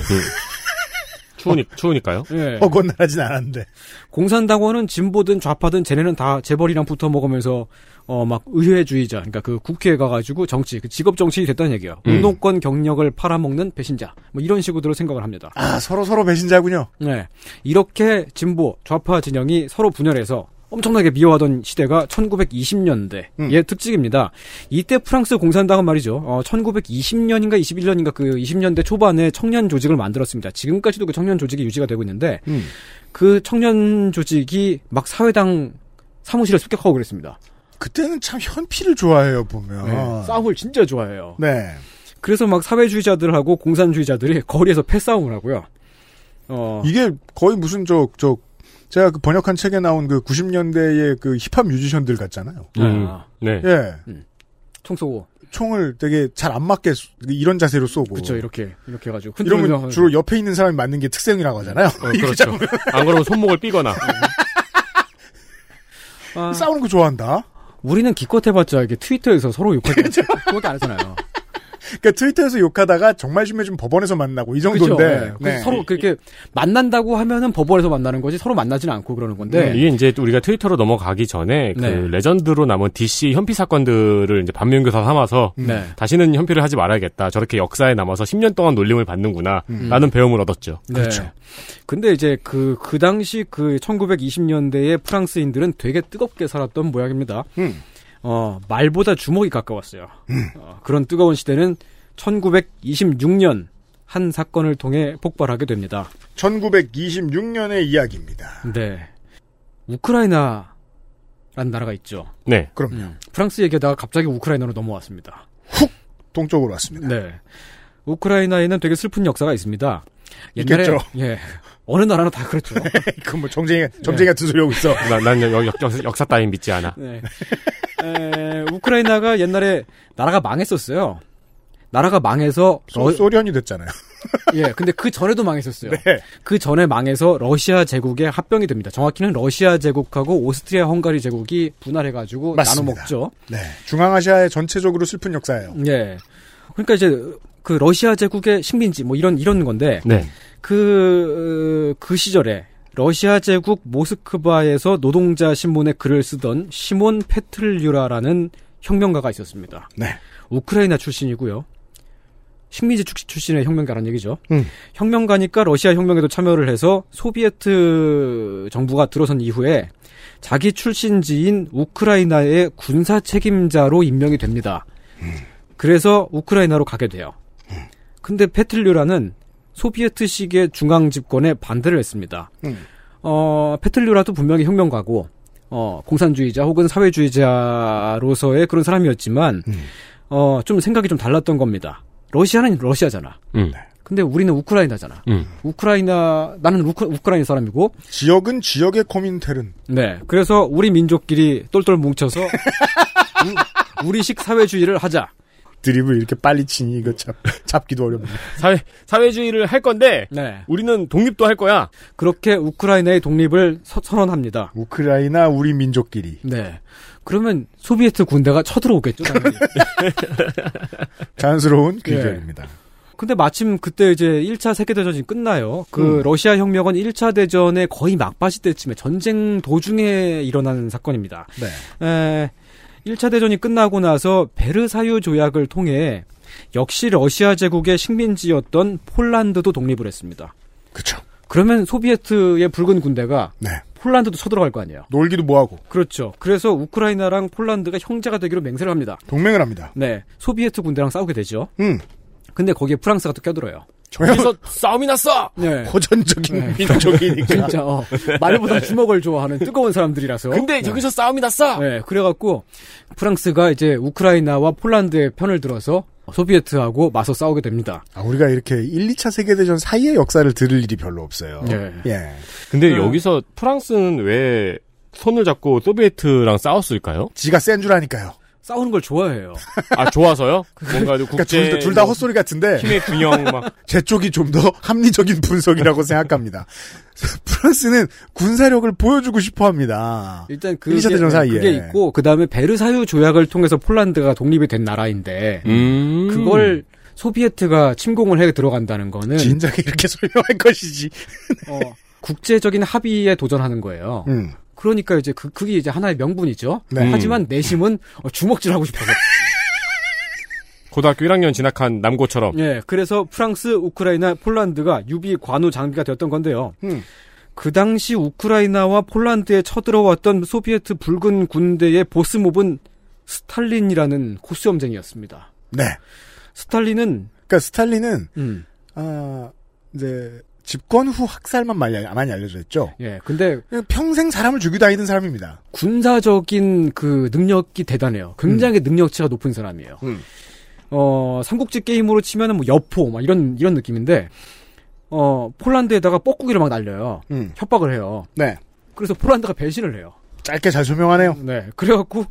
Speaker 3: 추우니, 추우니까요?
Speaker 9: 예.
Speaker 2: 허건하진 않았는데.
Speaker 9: 공산당원은 진보든 좌파든 쟤네는 다 재벌이랑 붙어 먹으면서 어 막 의회주의자 그러니까 그 국회에 가가지고 정치 그 직업 정치인이 됐다는 얘기예요.
Speaker 3: 음.
Speaker 9: 운동권 경력을 팔아먹는 배신자 뭐 이런 식으로 생각을 합니다.
Speaker 2: 아, 서로 서로 배신자군요.
Speaker 9: 네. 이렇게 진보, 좌파 진영이 서로 분열해서 엄청나게 미워하던 시대가 1920년대의
Speaker 2: 음.
Speaker 9: 특징입니다. 이때 프랑스 공산당은 말이죠. 어, 1920년인가 21년인가 그 20년대 초반에 청년 조직을 만들었습니다. 지금까지도 그 청년 조직이 유지가 되고 있는데
Speaker 2: 음.
Speaker 9: 그 청년 조직이 막 사회당 사무실에 습격하고 그랬습니다.
Speaker 2: 그때는 참 현피를 좋아해요, 보면.
Speaker 9: 네. 싸움을 진짜 좋아해요.
Speaker 2: 네.
Speaker 9: 그래서 막 사회주의자들하고 공산주의자들이 거리에서 패싸움을 하고요. 어,
Speaker 2: 이게 거의 무슨 저, 저, 제가 그 번역한 책에 나온 그 90년대의 그 힙합 뮤지션들 같잖아요.
Speaker 3: 음.
Speaker 9: 아,
Speaker 3: 네.
Speaker 2: 예.
Speaker 9: 총 쏘고.
Speaker 2: 총을 되게 잘 안 맞게 쏘- 이런 자세로 쏘고.
Speaker 9: 그쵸, 이렇게, 이렇게 해 가지고.
Speaker 2: 이러면
Speaker 9: 흔들면서
Speaker 2: 주로 옆에 있는 사람이 맞는 게 특성이라고 하잖아요.
Speaker 3: 어, 그렇죠. 안 그러면 손목을 삐거나.
Speaker 9: 아,
Speaker 2: 싸우는 거 좋아한다.
Speaker 9: 우리는 기껏 해봤자 이게 트위터에서 서로 욕할 때 그거밖에 안 하잖아요.
Speaker 2: 그러니까 트위터에서 욕하다가 정말 심해지면 법원에서 만나고 이 정도인데.
Speaker 9: 그죠? 네.
Speaker 2: 네.
Speaker 9: 서로 그렇게 만난다고 하면은 법원에서 만나는 거지 서로 만나지는 않고 그러는 건데.
Speaker 3: 이게 이제 우리가 트위터로 넘어가기 전에 그
Speaker 9: 네.
Speaker 3: 레전드로 남은 DC 현피 사건들을 이제 반면교사 삼아서
Speaker 9: 네.
Speaker 3: 다시는 현피를 하지 말아야겠다. 저렇게 역사에 남아서 10년 동안 놀림을 받는구나. 라는 배움을 얻었죠.
Speaker 9: 네. 근데 이제 그, 그 당시 그 1920년대의 프랑스인들은 되게 뜨겁게 살았던 모양입니다.
Speaker 2: 음.
Speaker 9: 어, 말보다 주먹이 가까웠어요. 어, 그런 뜨거운 시대는 1926년 한 사건을 통해 폭발하게 됩니다.
Speaker 2: 1926년의 이야기입니다.
Speaker 9: 네. 우크라이나라는 나라가 있죠.
Speaker 3: 네.
Speaker 2: 그럼요.
Speaker 9: 음, 프랑스 얘기하다가 갑자기 우크라이나로 넘어왔습니다.
Speaker 2: 동쪽으로 왔습니다.
Speaker 9: 네. 우크라이나에는 되게 슬픈 역사가 있습니다. 옛날에
Speaker 2: 있겠죠.
Speaker 9: 예. 어느 나라나 다 그렇죠.
Speaker 2: 그뭐 정쟁이 정쟁이 같은 소리 하고 있어.
Speaker 3: 나, 난 역, 역, 역, 역사 따윈 믿지 않아.
Speaker 9: 네. 에, 우크라이나가 옛날에 나라가 망했었어요. 나라가 망해서
Speaker 2: 소,
Speaker 9: 러-
Speaker 2: 소련이 됐잖아요.
Speaker 9: 예, 근데 그 전에도 망했었어요.
Speaker 2: 네.
Speaker 9: 그 전에 망해서 러시아 제국에 합병이 됩니다. 정확히는 러시아 제국하고 오스트리아 헝가리 제국이 분할해가지고 나눠
Speaker 2: 맞습니다.
Speaker 9: 먹죠.
Speaker 2: 네. 중앙아시아의 전체적으로 슬픈 역사예요.
Speaker 9: 예. 그러니까 이제 그 러시아 제국의 식민지 뭐 이런 이런 건데
Speaker 3: 네.
Speaker 9: 그, 그 시절에 러시아 제국 모스크바에서 노동자 신문에 글을 쓰던 시몬 페틀류라라는 혁명가가 있었습니다.
Speaker 2: 네.
Speaker 9: 우크라이나 출신이고요. 식민지 출- 출신의 혁명가란 얘기죠.
Speaker 2: 음.
Speaker 9: 혁명가니까 러시아 혁명에도 참여를 해서 소비에트 정부가 들어선 이후에 자기 출신지인 우크라이나의 군사 책임자로 임명이 됩니다. 그래서 우크라이나로 가게 돼요. 근데 페틀류라는 소비에트식의 중앙 집권에 반대를 했습니다.
Speaker 2: 음.
Speaker 9: 어, 페틀류라도 분명히 혁명가고, 어, 공산주의자 혹은 사회주의자로서의 그런 사람이었지만,
Speaker 2: 음.
Speaker 9: 어, 좀 생각이 좀 달랐던 겁니다. 러시아는 러시아잖아.
Speaker 3: 음.
Speaker 9: 근데 우리는 우크라이나잖아.
Speaker 3: 음.
Speaker 9: 우크라이나, 나는 우크, 우크라이나 사람이고,
Speaker 2: 지역은 지역의 코민텔은
Speaker 9: 네. 그래서 우리 민족끼리 똘똘 뭉쳐서, 우- 우리식 사회주의를 하자.
Speaker 2: 드립을 이렇게 빨리 치니 이거 잡, 잡기도 어렵네.
Speaker 3: 사회, 사회주의를 할 건데,
Speaker 9: 네.
Speaker 3: 우리는 독립도 할 거야.
Speaker 9: 그렇게 우크라이나의 독립을 서- 선언합니다.
Speaker 2: 우크라이나 우리 민족끼리
Speaker 9: 네. 그러면 소비에트 군대가 쳐들어오겠죠, 당연히.
Speaker 2: 자연스러운
Speaker 9: 예.
Speaker 2: 귀결입니다.
Speaker 9: 근데 마침 그때 이제 1차 세계대전이 끝나요. 그
Speaker 2: 음.
Speaker 9: 러시아 혁명은 1차 대전의 거의 막바지 때쯤에 전쟁 도중에 일어난 사건입니다.
Speaker 2: 네.
Speaker 9: 에, 1차 대전이 끝나고 나서 베르사유 조약을 통해 역시 러시아 제국의 식민지였던 폴란드도 독립을 했습니다.
Speaker 2: 그쵸.
Speaker 9: 그러면 소비에트의 붉은 군대가
Speaker 2: 네.
Speaker 9: 폴란드도 쳐들어갈 거 아니에요.
Speaker 2: 놀기도 뭐하고
Speaker 9: 그렇죠. 그래서 우크라이나랑 폴란드가 형제가 되기로 맹세를 합니다.
Speaker 2: 동맹을 합니다.
Speaker 9: 네. 소비에트 군대랑 싸우게 되죠.
Speaker 2: 음.
Speaker 9: 근데 거기에 프랑스가 또 껴들어요.
Speaker 3: 여기서 싸움이 났어!
Speaker 9: 네.
Speaker 2: 호전적인
Speaker 9: 네.
Speaker 2: 민족이니까.
Speaker 9: 진짜 어, 말보다 주먹을 좋아하는 뜨거운 사람들이라서.
Speaker 3: 근데 여기서 싸움이 났어!
Speaker 9: 네, 그래갖고 프랑스가 이제 우크라이나와 폴란드의 편을 들어서 소비에트하고 맞서 싸우게 됩니다.
Speaker 2: 아, 우리가 이렇게 1, 2차 세계대전 사이의 역사를 들을 일이 별로 없어요.
Speaker 9: 네.
Speaker 2: 예.
Speaker 3: 근데
Speaker 9: 음.
Speaker 3: 여기서 프랑스는 왜 손을 잡고 소비에트랑 싸웠을까요?
Speaker 2: 지가 센 줄 아니까요.
Speaker 9: 싸우는 걸 좋아해요.
Speaker 3: 아, 좋아서요? 뭔가 좀
Speaker 2: 그러니까
Speaker 3: 국제. 둘다뭐
Speaker 2: 헛소리 같은데
Speaker 3: 힘의 균형 막.
Speaker 2: 제 쪽이 좀 더 합리적인 분석이라고 생각합니다. 프랑스는 군사력을 보여주고 싶어 합니다.
Speaker 9: 일단 그게. 그게 있고 그 다음에 베르사유 조약을 통해서 폴란드가 독립이 된 나라인데
Speaker 3: 음.
Speaker 9: 그걸 소비에트가 침공을 해 들어간다는 거는
Speaker 2: 진작에 이렇게 설명할 것이지.
Speaker 9: 어, 국제적인 합의에 도전하는 거예요.
Speaker 2: 음.
Speaker 9: 그러니까 이제 그 그게 이제 하나의 명분이죠.
Speaker 2: 네.
Speaker 9: 하지만 내심은 어, 주먹질 하고 싶어서.
Speaker 3: 고등학교 1학년 진학한 남고처럼.
Speaker 9: 예, 그래서 프랑스, 우크라이나, 폴란드가 유비 관우 장비가 되었던 건데요.
Speaker 2: 음.
Speaker 9: 그 당시 우크라이나와 폴란드에 쳐들어왔던 소비에트 붉은 군대의 보스몹은 스탈린이라는 콧수염쟁이였습니다.
Speaker 2: 네.
Speaker 9: 스탈린은
Speaker 2: 그러니까 스탈린은
Speaker 9: 음,
Speaker 2: 아 이제 집권 후 학살만 많이, 알- 많이 알려져 있죠.
Speaker 9: 예, 근데
Speaker 2: 평생 사람을 죽이고 다니던 사람입니다.
Speaker 9: 군사적인 그 능력이 대단해요. 굉장히 능력치가 높은 사람이에요.
Speaker 2: 음.
Speaker 9: 어, 삼국지 게임으로 치면은 뭐 여포, 막 이런, 이런 느낌인데, 어, 폴란드에다가 뻐꾸기를 막 날려요.
Speaker 2: 음.
Speaker 9: 협박을 해요.
Speaker 2: 네.
Speaker 9: 그래서 폴란드가 배신을 해요.
Speaker 2: 짧게 잘 설명하네요.
Speaker 9: 네. 그래갖고,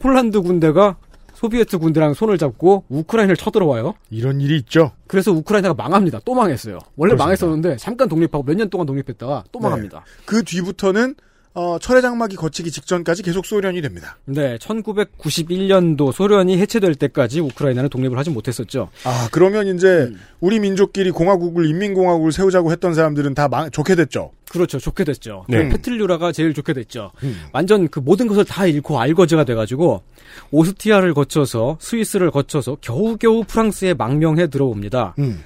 Speaker 9: 폴란드 군대가 소비에트 군대랑 손을 잡고 우크라이나를 쳐들어와요.
Speaker 2: 이런 일이 있죠.
Speaker 9: 그래서 우크라이나가 망합니다. 또 망했어요. 원래
Speaker 2: 그렇습니다.
Speaker 9: 망했었는데, 잠깐 독립하고 몇 년 동안 독립했다가 또
Speaker 2: 네.
Speaker 9: 망합니다.
Speaker 2: 그 뒤부터는 어, 철의 장막이 거치기 직전까지 계속 소련이 됩니다.
Speaker 9: 네, 1991년도 소련이 해체될 때까지 우크라이나는 독립을 하지 못했었죠.
Speaker 2: 아 그러면 이제 우리 민족끼리 공화국을 인민공화국을 세우자고 했던 사람들은 다 망, 좋게 됐죠.
Speaker 9: 그렇죠. 좋게 됐죠.
Speaker 3: 네.
Speaker 9: 그 페틀류라가 제일 좋게 됐죠. 완전 그 모든 것을 다 잃고 알거지가 돼가지고 오스티아를 거쳐서 스위스를 거쳐서 겨우겨우 프랑스에 망명해 들어옵니다.
Speaker 2: 음.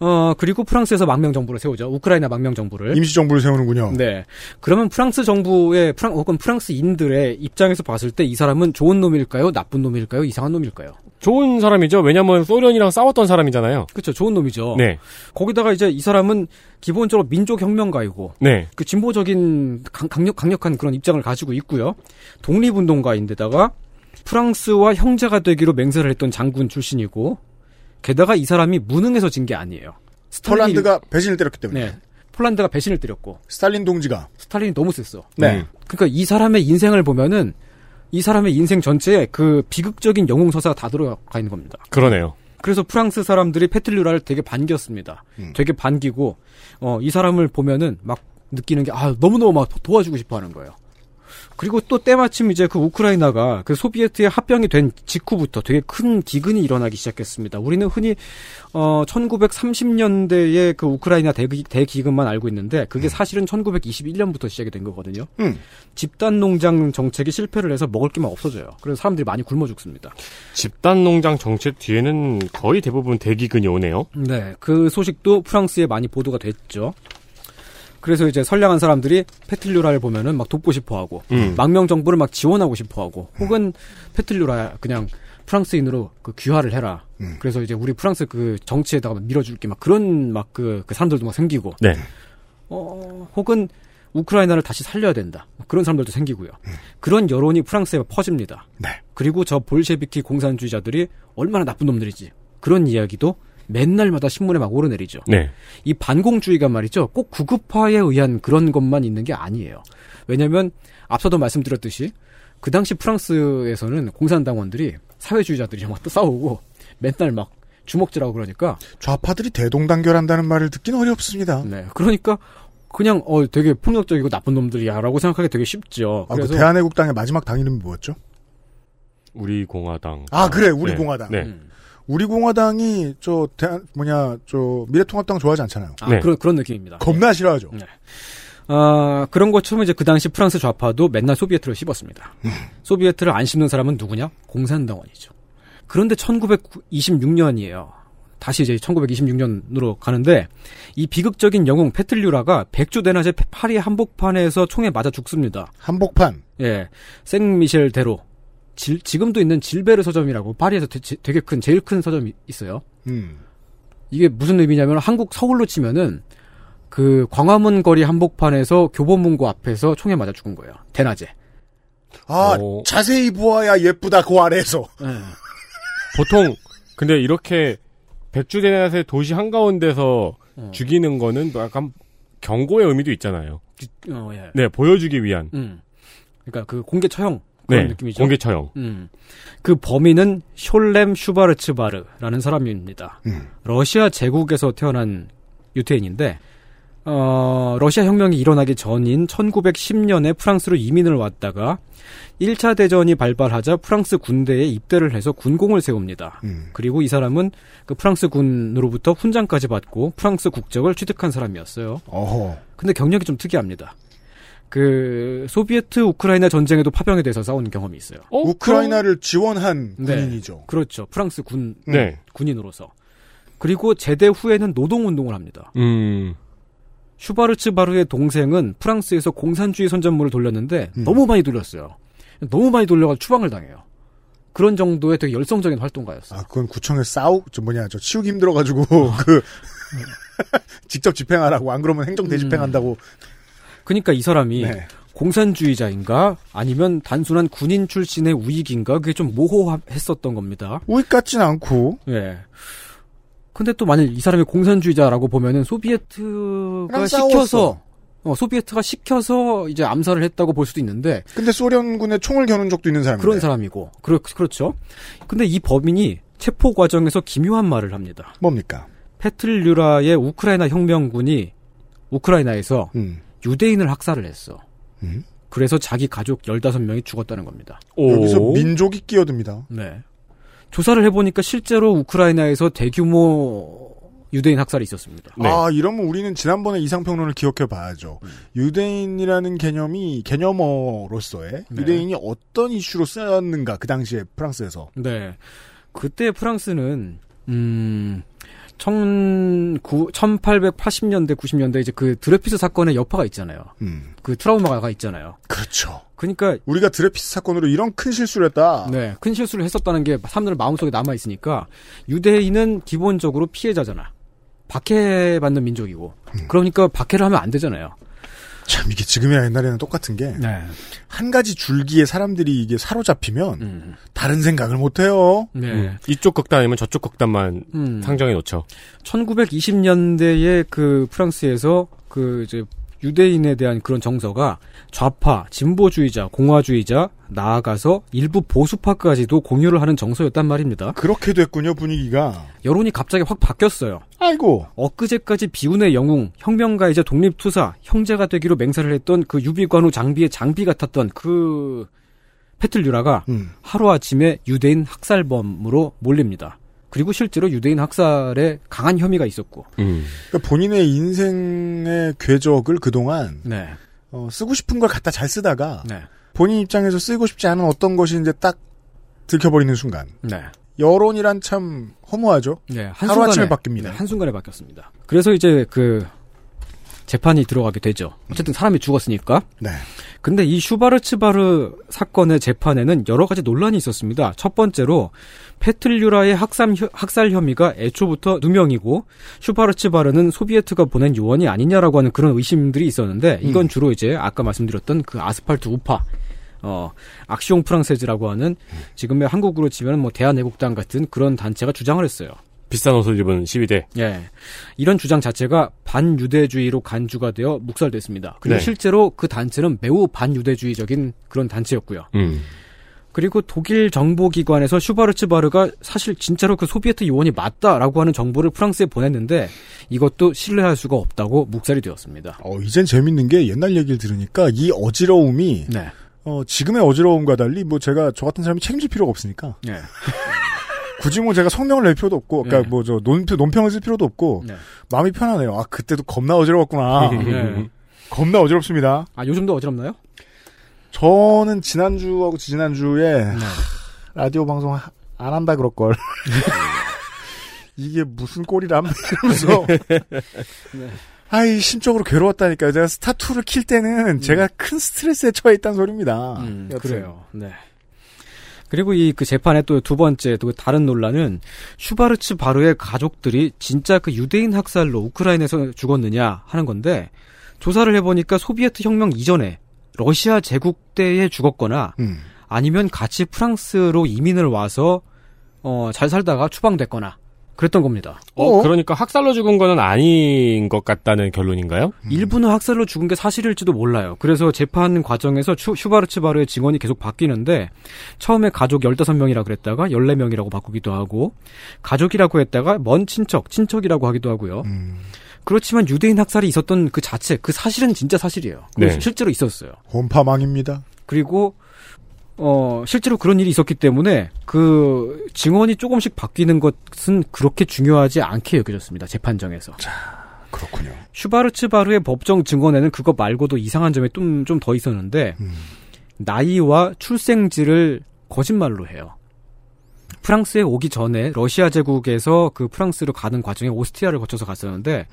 Speaker 9: 어 그리고 프랑스에서 망명 정부를 세우죠. 우크라이나 망명 정부를.
Speaker 2: 임시 정부를 세우는군요.
Speaker 9: 네. 그러면 프랑스 정부의 프랑 혹은 프랑스인들의 입장에서 봤을 때 이 사람은 좋은 놈일까요? 나쁜 놈일까요? 이상한 놈일까요?
Speaker 3: 좋은 사람이죠. 왜냐면 소련이랑 싸웠던 사람이잖아요.
Speaker 9: 그렇죠. 좋은 놈이죠.
Speaker 3: 네.
Speaker 9: 거기다가 이제 이 사람은 기본적으로 민족 혁명가이고
Speaker 3: 네.
Speaker 9: 그 진보적인 강, 강력 강력한 그런 입장을 가지고 있고요. 독립 운동가인데다가 프랑스와 형제가 되기로 맹세를 했던 장군 출신이고 게다가 이 사람이 무능해서 진 게 아니에요. 스탈린-
Speaker 2: 폴란드가 배신을 때렸기 때문에.
Speaker 9: 네. 폴란드가 배신을 때렸고
Speaker 2: 스탈린 동지가
Speaker 9: 스탈린이 너무 셌어.
Speaker 2: 네.
Speaker 3: 음.
Speaker 9: 그러니까 이 사람의 인생을 보면은 이 사람의 인생 전체에 그 비극적인 영웅 서사가 다 들어가 있는 겁니다.
Speaker 3: 그러네요.
Speaker 9: 그래서 프랑스 사람들이 페틀류라를 되게 반겼습니다.
Speaker 2: 음.
Speaker 9: 되게 반기고 어, 이 사람을 보면은 막 느끼는 게 아, 너무너무 막 도와주고 싶어 하는 거예요. 그리고 또 때마침 이제 그 우크라이나가 그 소비에트에 합병이 된 직후부터 되게 큰 기근이 일어나기 시작했습니다. 우리는 흔히 어 1930년대의 그 우크라이나 대기, 대기근만 알고 있는데 그게 사실은 1921년부터 시작이 된 거거든요.
Speaker 2: 음.
Speaker 9: 집단 농장 정책이 실패를 해서 먹을 게만 없어져요. 그래서 사람들이 많이 굶어 죽습니다.
Speaker 3: 집단 농장 정책 뒤에는 거의 대부분 대기근이 오네요.
Speaker 9: 네, 그 소식도 프랑스에 많이 보도가 됐죠. 그래서 이제 선량한 사람들이 페틀류라를 보면은 막 돕고 싶어 하고,
Speaker 3: 음.
Speaker 9: 망명 정부를 막 지원하고 싶어 하고, 혹은 페틀류라 그냥 프랑스인으로 그 귀화를 해라.
Speaker 2: 음.
Speaker 9: 그래서 이제 우리 프랑스 그 정치에다가 밀어줄게 막 그런 막그 그 사람들도 막 생기고,
Speaker 3: 네.
Speaker 9: 어, 혹은 우크라이나를 다시 살려야 된다. 그런 사람들도 생기고요. 그런 여론이 프랑스에 퍼집니다.
Speaker 2: 네.
Speaker 9: 그리고 저 볼셰비키 공산주의자들이 얼마나 나쁜 놈들이지. 그런 이야기도 맨날마다 신문에 막 오르내리죠.
Speaker 3: 네.
Speaker 9: 이 반공주의가 말이죠. 꼭 구급화에 의한 그런 것만 있는 게 아니에요. 왜냐면 앞서도 말씀드렸듯이 그 당시 프랑스에서는 공산당원들이 사회주의자들이랑 막또 싸우고 맨날 막 주먹질하고 그러니까
Speaker 2: 좌파들이 대동단결한다는 말을 듣긴 어렵습니다.
Speaker 9: 네. 그러니까 그냥 어 되게 폭력적이고 나쁜 놈들이야라고 생각하기 되게 쉽죠.
Speaker 2: 아, 그
Speaker 9: 그래서
Speaker 2: 대한애국당의 마지막 당 이름이 뭐였죠?
Speaker 3: 우리 공화당.
Speaker 2: 아 그래 우리
Speaker 3: 네.
Speaker 2: 공화당.
Speaker 3: 네.
Speaker 9: 음.
Speaker 2: 우리 공화당이 저 대한 뭐냐 저 미래통합당 좋아하지 않잖아요.
Speaker 9: 아,
Speaker 3: 네.
Speaker 9: 그런 그런 느낌입니다.
Speaker 2: 겁나 싫어하죠.
Speaker 9: 네. 아, 그런 것처럼 이제 그 당시 프랑스 좌파도 맨날 소비에트를 씹었습니다. 소비에트를 안 씹는 사람은 누구냐? 공산당원이죠. 그런데 1926년이에요. 다시 이제 1926년으로 가는데 이 비극적인 영웅 페틀류라가 백주 대낮에 파리 한복판에서 총에 맞아 죽습니다.
Speaker 2: 한복판.
Speaker 9: 예, 생미셸 대로 질- 지금도 있는 질베르 서점이라고 파리에서 되, 되게 큰 제일 큰 서점이 있어요.
Speaker 2: 음.
Speaker 9: 이게 무슨 의미냐면 한국 서울로 치면은 그 광화문 거리 한복판에서 교보문고 앞에서 총에 맞아 죽은 거예요. 대낮에.
Speaker 2: 아
Speaker 3: 어.
Speaker 2: 자세히 보아야 예쁘다 그 아래에서.
Speaker 3: 보통 근데 이렇게 백주대낮에 도시 한가운데서
Speaker 9: 어.
Speaker 3: 죽이는 거는 뭐 약간 경고의 의미도 있잖아요.
Speaker 9: 어, 예.
Speaker 3: 네, 보여주기 위한.
Speaker 9: 음. 그러니까 그 공개 처형 그런
Speaker 3: 네,
Speaker 9: 느낌이죠.
Speaker 3: 공개 처형.
Speaker 9: 음. 그 범인은 숄렘 슈바르츠바르라는 사람입니다.
Speaker 2: 음.
Speaker 9: 러시아 제국에서 태어난 유태인인데 어, 러시아 혁명이 일어나기 전인 1910년에 프랑스로 이민을 왔다가 1차 대전이 발발하자 프랑스 군대에 입대를 해서 군공을 세웁니다.
Speaker 2: 음.
Speaker 9: 그리고 이 사람은 그 프랑스 군으로부터 훈장까지 받고 프랑스 국적을 취득한 사람이었어요.
Speaker 2: 어허.
Speaker 9: 근데 경력이 좀 특이합니다. 그 소비에트 우크라이나 전쟁에도 파병이 돼서 싸운 경험이 있어요.
Speaker 3: 어,
Speaker 2: 우크라이나를 지원한
Speaker 9: 네.
Speaker 2: 군인이죠.
Speaker 9: 그렇죠. 프랑스 군
Speaker 3: 네.
Speaker 9: 군인으로서. 그리고 제대 후에는 노동 운동을 합니다.
Speaker 3: 음.
Speaker 9: 슈바르츠 바르의 동생은 프랑스에서 공산주의 선전물을 돌렸는데
Speaker 2: 음.
Speaker 9: 너무 많이 돌렸어요. 너무 많이 돌려가지고 추방을 당해요. 그런 정도의 되게 열성적인 활동가였어요.
Speaker 2: 아 그건 구청에 싸우 저 뭐냐 저 치우기 힘들어가지고 그 직접 집행하라고 안 그러면 행정 대집행한다고.
Speaker 9: 그러니까 이 사람이
Speaker 2: 네.
Speaker 9: 공산주의자인가 아니면 단순한 군인 출신의 우익인가 그게 좀 모호했었던 겁니다.
Speaker 2: 우익 같진 않고
Speaker 9: 예. 근데 또 만일 이 사람이 공산주의자라고 보면은 소비에트가 시켜서. 어, 소비에트가 시켜서 이제 암살을 했다고 볼 수도 있는데
Speaker 2: 근데 소련군에 총을 겨눈 적도 있는 사람인데.
Speaker 9: 그런 사람이고 그렇 그렇죠. 근데 이 범인이 체포 과정에서 기묘한 말을 합니다.
Speaker 2: 뭡니까?
Speaker 9: 페틀류라의 우크라이나 혁명군이 우크라이나에서
Speaker 2: 음.
Speaker 9: 유대인을 학살을 했어.
Speaker 2: 음?
Speaker 9: 그래서 자기 가족 15명이 죽었다는 겁니다.
Speaker 2: 여기서 민족이 끼어듭니다.
Speaker 9: 네. 조사를 해보니까 실제로 우크라이나에서 대규모 유대인 학살이 있었습니다.
Speaker 2: 아, 이러면 우리는 지난번에 이상평론을 기억해 봐야죠. 유대인이라는 개념이, 개념어로서의
Speaker 9: 네.
Speaker 2: 유대인이 어떤 이슈로 쓰였는가, 그 당시에 프랑스에서.
Speaker 9: 네. 그때 프랑스는 음 19, 1880년대 90년대 이제 그 드레피스 사건의 여파가 있잖아요.
Speaker 2: 음.
Speaker 9: 그 트라우마가 있잖아요.
Speaker 2: 그렇죠.
Speaker 9: 그러니까
Speaker 2: 우리가 드레피스 사건으로 이런 큰 실수를 했다.
Speaker 9: 네, 큰 실수를 했었다는 게 사람들 마음속에 남아 있으니까 유대인은 기본적으로 피해자잖아. 박해받는 민족이고. 그러니까 박해를 하면 안 되잖아요.
Speaker 2: 참, 이게 지금이나 옛날에는 똑같은 게, 한 가지 줄기에 사람들이 이게 사로잡히면, 다른 생각을 못 해요.
Speaker 9: 네.
Speaker 3: 음. 이쪽 극단 아니면 저쪽 극단만
Speaker 9: 음.
Speaker 3: 상정해 놓죠.
Speaker 9: 1920년대에 그 프랑스에서 그 이제 유대인에 대한 그런 정서가 좌파, 진보주의자, 공화주의자, 나아가서 일부 보수파까지도 공유를 하는 정서였단 말입니다.
Speaker 2: 그렇게 됐군요, 분위기가.
Speaker 9: 여론이 갑자기 확 바뀌었어요.
Speaker 2: 아이고.
Speaker 9: 엊그제까지 비운의 영웅, 혁명가이자 독립투사, 형제가 되기로 맹세를 했던 그 유비관우 장비의 장비 같았던 그 페틀류라가
Speaker 2: 음.
Speaker 9: 하루아침에 유대인 학살범으로 몰립니다. 그리고 실제로 유대인 학살에 강한 혐의가 있었고.
Speaker 2: 그러니까 본인의 인생의 궤적을 그동안,
Speaker 9: 네.
Speaker 2: 어, 쓰고 싶은 걸 갖다 잘 쓰다가,
Speaker 9: 네.
Speaker 2: 본인 입장에서 쓰고 싶지 않은 어떤 것이 이제 딱 들켜버리는 순간.
Speaker 9: 네.
Speaker 2: 여론이란 참 허무하죠.
Speaker 9: 네,
Speaker 2: 하루아침에 바뀝니다.
Speaker 9: 네, 한순간에 바뀌었습니다. 그래서 이제 그 재판이 들어가게 되죠. 어쨌든 사람이 죽었으니까.
Speaker 2: 네.
Speaker 9: 근데 이 슈바르츠바르 사건의 재판에는 여러 가지 논란이 있었습니다. 첫 번째로 페틀류라의 학살, 학살 혐의가 애초부터 누명이고 슈바르츠바르는 소비에트가 보낸 요원이 아니냐라고 하는 그런 의심들이 있었는데 이건 주로 이제 아까 말씀드렸던 그 아스팔트 우파 어, 악시옹 프랑세즈라고 하는 지금의 한국으로 치면 뭐 대한애국당 같은 그런 단체가 주장을 했어요.
Speaker 3: 비싼 옷을 입은 시위대.
Speaker 9: 예. 이런 주장 자체가 반유대주의로 간주가 되어 묵살됐습니다. 그리고
Speaker 3: 네.
Speaker 9: 실제로 그 단체는 매우 반유대주의적인 그런 단체였고요.
Speaker 3: 음.
Speaker 9: 그리고 독일 정보기관에서 슈바르츠바르가 사실 진짜로 그 소비에트 요원이 맞다라고 하는 정보를 프랑스에 보냈는데 이것도 신뢰할 수가 없다고 묵살이 되었습니다.
Speaker 2: 어, 이젠 재밌는 게 옛날 얘기를 들으니까 이 어지러움이,
Speaker 9: 네.
Speaker 2: 어, 지금의 어지러움과 달리 뭐 제가 저 같은 사람이 책임질 필요가 없으니까.
Speaker 9: 네.
Speaker 2: 굳이 뭐 제가 성명을 낼 필요도 없고, 그러니까
Speaker 9: 네.
Speaker 2: 뭐저 논평, 논평을 쓸 필요도 없고,
Speaker 9: 네.
Speaker 2: 마음이 편하네요. 아, 그때도 겁나 어지러웠구나.
Speaker 9: 네.
Speaker 2: 겁나 어지럽습니다.
Speaker 9: 아, 요즘도 어지럽나요?
Speaker 2: 저는 지난주하고 지난주에
Speaker 9: 네.
Speaker 2: 라디오 방송 하- 안 한다 그럴 걸. 이게 무슨 꼴이람? 이러면서.
Speaker 9: 네.
Speaker 2: 아이, 심적으로 괴로웠다니까요. 제가 스타2를 킬 때는 제가 큰 스트레스에 처해 있다는 소리입니다.
Speaker 9: 음. 그래요. 네. 그리고 이 그 재판의 또 두 번째 또 다른 논란은 슈바르츠 바르의 가족들이 진짜 그 유대인 학살로 우크라이나에서 죽었느냐 하는 건데 조사를 해보니까 소비에트 혁명 이전에 러시아 제국 때에 죽었거나
Speaker 2: 음.
Speaker 9: 아니면 같이 프랑스로 이민을 와서 어, 잘 살다가 추방됐거나 그랬던 겁니다.
Speaker 3: 어, 그러니까 학살로 죽은 거는 아닌 것 같다는 결론인가요?
Speaker 9: 일부는 학살로 죽은 게 사실일지도 몰라요. 그래서 재판 과정에서 슈, 슈바르츠 바르의 증언이 계속 바뀌는데 처음에 가족 15명이라 그랬다가 14명이라고 바꾸기도 하고 가족이라고 했다가 먼 친척, 친척이라고 하기도 하고요.
Speaker 2: 음.
Speaker 9: 그렇지만 유대인 학살이 있었던 그 자체, 그 사실은 진짜 사실이에요.
Speaker 2: 네.
Speaker 9: 실제로 있었어요.
Speaker 2: 혼파망입니다.
Speaker 9: 그리고 어 실제로 그런 일이 있었기 때문에 그 증언이 조금씩 바뀌는 것은 그렇게 중요하지 않게 여겨졌습니다. 재판정에서.
Speaker 2: 그렇군요.
Speaker 9: 슈바르츠 바르의 법정 증언에는 그거 말고도 이상한 점이 좀 좀 더 있었는데 나이와 출생지를 거짓말로 해요. 프랑스에 오기 전에 러시아 제국에서 그 프랑스로 가는 과정에 오스트리아를 거쳐서 갔었는데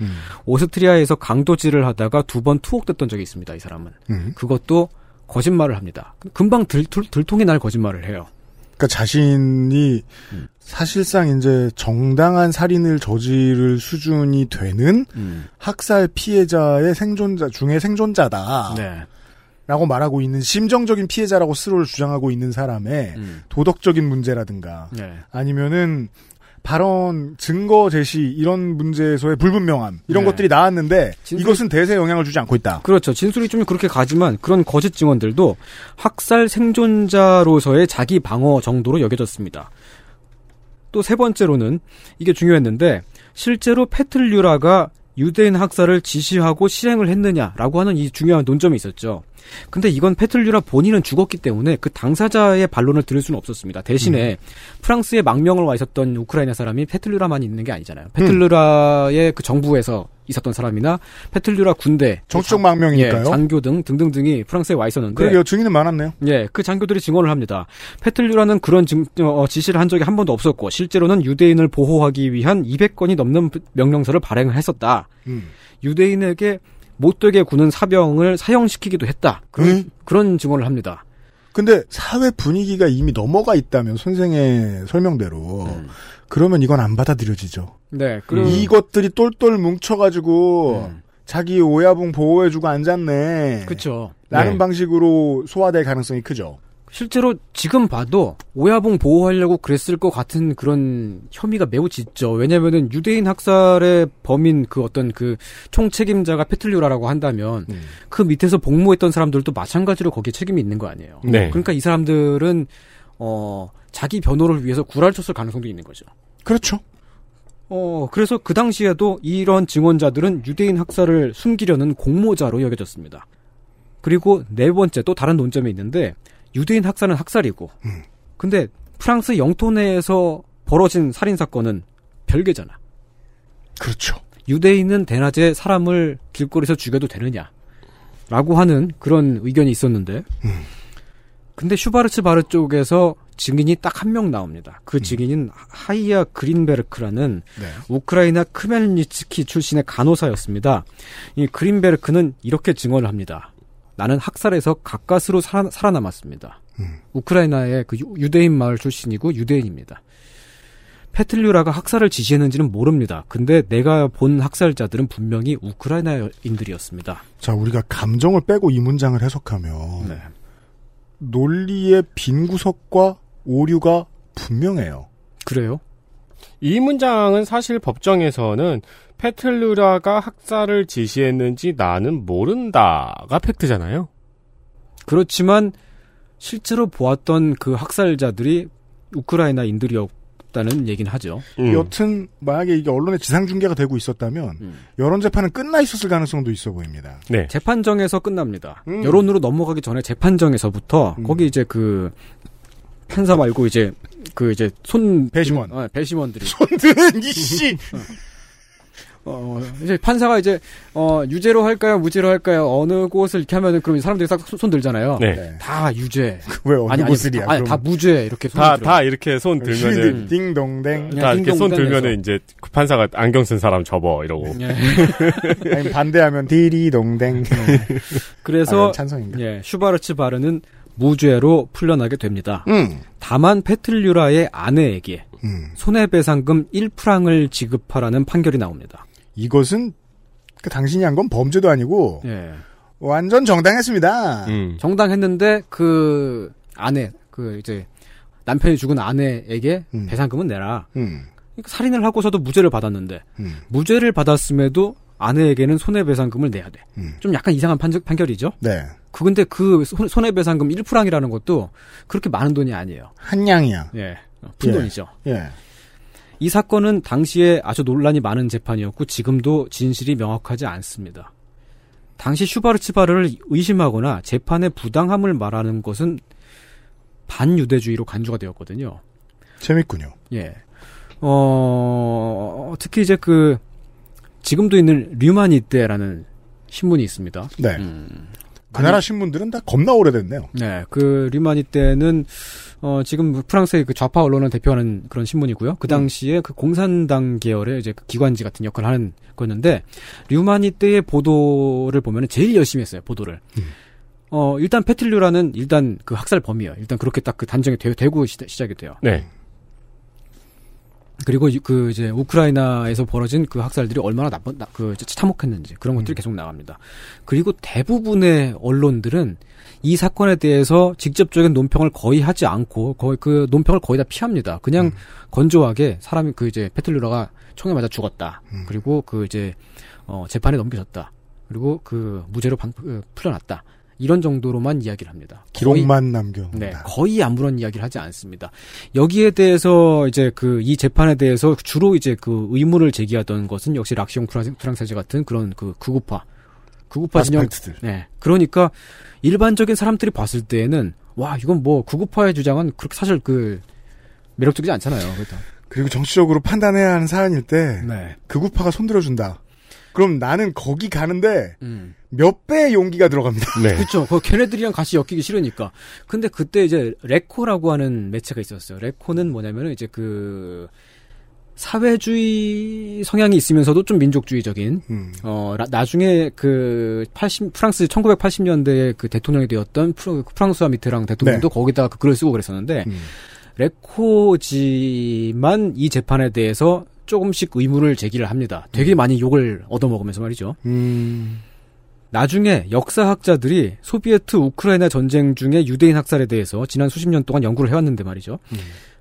Speaker 9: 오스트리아에서 강도질을 하다가 두 번 투옥됐던 적이 있습니다. 이 사람은
Speaker 2: 음.
Speaker 9: 그것도 거짓말을 합니다. 금방 들, 들, 들 통이 날 거짓말을 해요.
Speaker 2: 그러니까 자신이
Speaker 9: 음.
Speaker 2: 사실상 이제 정당한 살인을 저지를 수준이 되는
Speaker 9: 음.
Speaker 2: 학살 피해자의 생존자 중에 생존자다.
Speaker 9: 네.
Speaker 2: 라고 말하고 있는 심정적인 피해자라고 스스로를 주장하고 있는 사람의
Speaker 9: 음.
Speaker 2: 도덕적인 문제라든가
Speaker 9: 네.
Speaker 2: 아니면은 발언 증거 제시 이런 문제에서의 불분명함 이런
Speaker 9: 네.
Speaker 2: 것들이 나왔는데
Speaker 9: 진술-
Speaker 2: 이것은 대세에 영향을 주지 않고 있다.
Speaker 9: 그렇죠. 진술이 좀 그렇게 가지만 그런 거짓 증언들도 학살 생존자로서의 자기 방어 정도로 여겨졌습니다. 또 세 번째로는 이게 중요했는데 실제로 페틀류라가 유대인 학살을 지시하고 실행을 했느냐라고 하는 이 중요한 논점이 있었죠. 근데 이건 페틀류라 본인은 죽었기 때문에 그 당사자의 반론을 들을 수는 없었습니다. 대신에 프랑스에 망명을 와 있었던 우크라이나 사람이 페틀류라만 있는 게 아니잖아요. 페틀류라의 그 정부에서 있었던 사람이나 페틀류라 군대,
Speaker 2: 정치적 망명이니까요.
Speaker 9: 예, 장교 등 등등등이 프랑스에 와 있었는데
Speaker 2: 그러게요. 증인은 많았네요.
Speaker 9: 예, 그 장교들이 증언을 합니다. 페틀류라는 그런 증, 어, 지시를 한 적이 한 번도 없었고 실제로는 유대인을 보호하기 위한 200건이 넘는 명령서를 발행을 했었다.
Speaker 2: 음.
Speaker 9: 유대인에게 못되게 구는 사병을 사형시키기도 했다. 그런, 그런 증언을 합니다.
Speaker 2: 근데 사회 분위기가 이미 넘어가 있다면 선생의 설명대로 그러면 이건 안 받아들여지죠.
Speaker 9: 네, 그리고
Speaker 2: 이것들이 똘똘 뭉쳐가지고 자기 오야붕 보호해주고 앉았네.
Speaker 9: 그쵸.
Speaker 2: 라는
Speaker 9: 네.
Speaker 2: 방식으로 소화될 가능성이 크죠.
Speaker 9: 실제로 지금 봐도 오야봉 보호하려고 그랬을 것 같은 그런 혐의가 매우 짙죠. 왜냐면은 유대인 학살의 범인 그 어떤 그 총책임자가 페틀류라라고 한다면 그 밑에서 복무했던 사람들도 마찬가지로 거기에 책임이 있는 거 아니에요.
Speaker 3: 네.
Speaker 9: 그러니까 이 사람들은 어 자기 변호를 위해서 구라를 쳤을 가능성도 있는 거죠.
Speaker 2: 그렇죠.
Speaker 9: 어 그래서 그 당시에도 이런 증언자들은 유대인 학살을 숨기려는 공모자로 여겨졌습니다. 그리고 네 번째 또 다른 논점이 있는데 유대인 학살은 학살이고 근데 프랑스 영토 내에서 벌어진 살인 사건은 별개잖아.
Speaker 2: 그렇죠.
Speaker 9: 유대인은 대낮에 사람을 길거리에서 죽여도 되느냐? 라고 하는 그런 의견이 있었는데, 근데 슈바르츠 바르 쪽에서 증인이 딱 한 명 나옵니다. 그 증인은 하이야 그린베르크라는
Speaker 2: 네.
Speaker 9: 우크라이나 크멜니츠키 출신의 간호사였습니다. 이 그린베르크는 이렇게 증언을 합니다. 나는 학살에서 가까스로 살아, 살아남았습니다. 우크라이나의 그 유- 유대인 마을 출신이고 유대인입니다. 페틀류라가 학살을 지시했는지는 모릅니다. 근데 내가 본 학살자들은 분명히 우크라이나인들이었습니다.
Speaker 2: 자, 우리가 감정을 빼고 이 문장을 해석하면
Speaker 9: 네.
Speaker 2: 논리의 빈 구석과 오류가 분명해요.
Speaker 9: 그래요?
Speaker 3: 이 문장은 사실 법정에서는 페틀루라가 학살을 지시했는지 나는 모른다가 팩트잖아요.
Speaker 9: 그렇지만 실제로 보았던 그 학살자들이 우크라이나인들이었다는 얘기는 하죠.
Speaker 3: 음.
Speaker 2: 여튼 만약에 이게 언론에 지상 중계가 되고 있었다면 여론 재판은 끝나 있었을 가능성도 있어 보입니다.
Speaker 3: 네.
Speaker 9: 재판정에서 끝납니다.
Speaker 2: 음.
Speaker 9: 여론으로 넘어가기 전에 재판정에서부터 거기 이제 그 판사 말고 이제 그 이제 손
Speaker 2: 배심원.
Speaker 9: 어, 배심원들이
Speaker 2: 손 드는 이씨.
Speaker 9: 어, 이제 판사가 이제 어 유죄로 할까요, 무죄로 할까요? 어느 곳을 이렇게 하면은 그럼 사람들이 싹 손 들잖아요.
Speaker 3: 네.
Speaker 9: 다 유죄.
Speaker 2: 왜 어느
Speaker 9: 아니,
Speaker 2: 곳을이야?
Speaker 9: 아니. 다 무죄 이렇게 손
Speaker 3: 다,
Speaker 9: 들어요.
Speaker 3: 다 이렇게 손 들면은,
Speaker 2: 딩동댕.
Speaker 3: 다 이렇게 손. 들면은 이제 그 판사가 안경 쓴 사람 접어, 이러고.
Speaker 9: 예.
Speaker 2: 아니 반대하면 디리동댕.
Speaker 9: 그래서
Speaker 2: 아, 찬성인가?
Speaker 9: 예, 슈바르츠 바르는 무죄로 풀려나게 됩니다.
Speaker 2: 음.
Speaker 9: 다만 페틀류라의 아내에게
Speaker 2: 음.
Speaker 9: 손해배상금 1프랑을 지급하라는 판결이 나옵니다.
Speaker 2: 이것은 그 당신이 한 건 범죄도 아니고
Speaker 9: 예.
Speaker 2: 완전 정당했습니다.
Speaker 3: 음.
Speaker 9: 정당했는데 그 아내 그 이제 남편이 죽은 아내에게
Speaker 2: 음.
Speaker 9: 배상금은 내라.
Speaker 2: 음.
Speaker 9: 그러니까 살인을 하고서도 무죄를 받았는데
Speaker 2: 음.
Speaker 9: 무죄를 받았음에도 아내에게는 손해배상금을 내야 돼.
Speaker 2: 음.
Speaker 9: 좀 약간 이상한 판, 판결이죠.
Speaker 2: 네.
Speaker 9: 그 근데 그 손- 손해배상금 1프랑이라는 것도 그렇게 많은 돈이 아니에요.
Speaker 2: 한 양이야.
Speaker 9: 예. 푼
Speaker 2: 예.
Speaker 9: 돈이죠.
Speaker 2: 예.
Speaker 9: 이 사건은 당시에 아주 논란이 많은 재판이었고 지금도 진실이 명확하지 않습니다. 당시 슈바르츠바르를 의심하거나 재판의 부당함을 말하는 것은 반유대주의로 간주가 되었거든요.
Speaker 2: 재밌군요.
Speaker 9: 예. 어, 특히 이제 그 지금도 있는 류마니떼라는 신문이 있습니다.
Speaker 2: 네.
Speaker 9: 음.
Speaker 2: 그 나라 신문들은 다 겁나 오래됐네요.
Speaker 9: 네, 그 류마니떼는 어 지금 프랑스의 그 좌파 언론을 대표하는 그런 신문이고요. 그 당시에 그 공산당 계열의 이제 그 기관지 같은 역할을 하는 거였는데 류마니떼의 보도를 보면 제일 열심히 했어요. 보도를. 어 일단 페틀류라는 일단 그 학살 범이에요. 일단 그렇게 딱 그 단정이 되, 되고 시, 시작이 돼요.
Speaker 3: 네.
Speaker 9: 그리고 유- 그 이제 우크라이나에서 벌어진 그 학살들이 얼마나 나쁜 나- 그 이제 참혹했는지 그런 것들이 계속 나갑니다. 그리고 대부분의 언론들은 이 사건에 대해서 직접적인 논평을 거의 하지 않고 거의 그 논평을 거의 다 피합니다. 그냥 건조하게 사람이 그 이제 페틀루라가 총에 맞아 죽었다. 그리고 그 이제 어 재판에 넘겨졌다. 그리고 그 무죄로 방, 그 풀려났다. 이런 정도로만 이야기를 합니다.
Speaker 2: 기록만 남겨.
Speaker 9: 네, 거의 아무런 이야기를 하지 않습니다. 여기에 대해서 이제 그 이 재판에 대해서 주로 이제 그 의문을 제기하던 것은 역시 락시옹 프랑- 프랑세즈 같은 그런 그 극우파 극우파 진영
Speaker 2: 아스팔트들.
Speaker 9: 네. 그러니까 일반적인 사람들이 봤을 때에는 와 이건 뭐 극우파의 주장은 그렇게 사실 그 매력적이지 않잖아요. 그렇다.
Speaker 2: 그리고 정치적으로 판단해야 하는 사안일 때
Speaker 9: 네.
Speaker 2: 극우파가 손들어준다. 그럼 나는 거기 가는데
Speaker 9: 음.
Speaker 2: 몇 배의 용기가 들어갑니다.
Speaker 3: 네.
Speaker 9: 그렇죠. 그 걔네들이랑 같이 엮이기 싫으니까. 근데 그때 이제 레코라고 하는 매체가 있었어요. 레코는 뭐냐면은 이제 그 사회주의 성향이 있으면서도 좀 민족주의적인
Speaker 2: 음.
Speaker 9: 어 라- 나중에 그 80, 프랑스 1980년대에 그 대통령이 되었던 프로- 프랑스와 미테랑 대통령도
Speaker 2: 네.
Speaker 9: 거기다가 그 글을 쓰고 그랬었는데
Speaker 2: 음.
Speaker 9: 레코지만 이 재판에 대해서 조금씩 의문을 제기를 합니다. 되게 많이 욕을 얻어먹으면서 말이죠.
Speaker 2: 음.
Speaker 9: 나중에 역사학자들이 소비에트 우크라이나 전쟁 중에 유대인 학살에 대해서 지난 수십 년 동안 연구를 해왔는데 말이죠.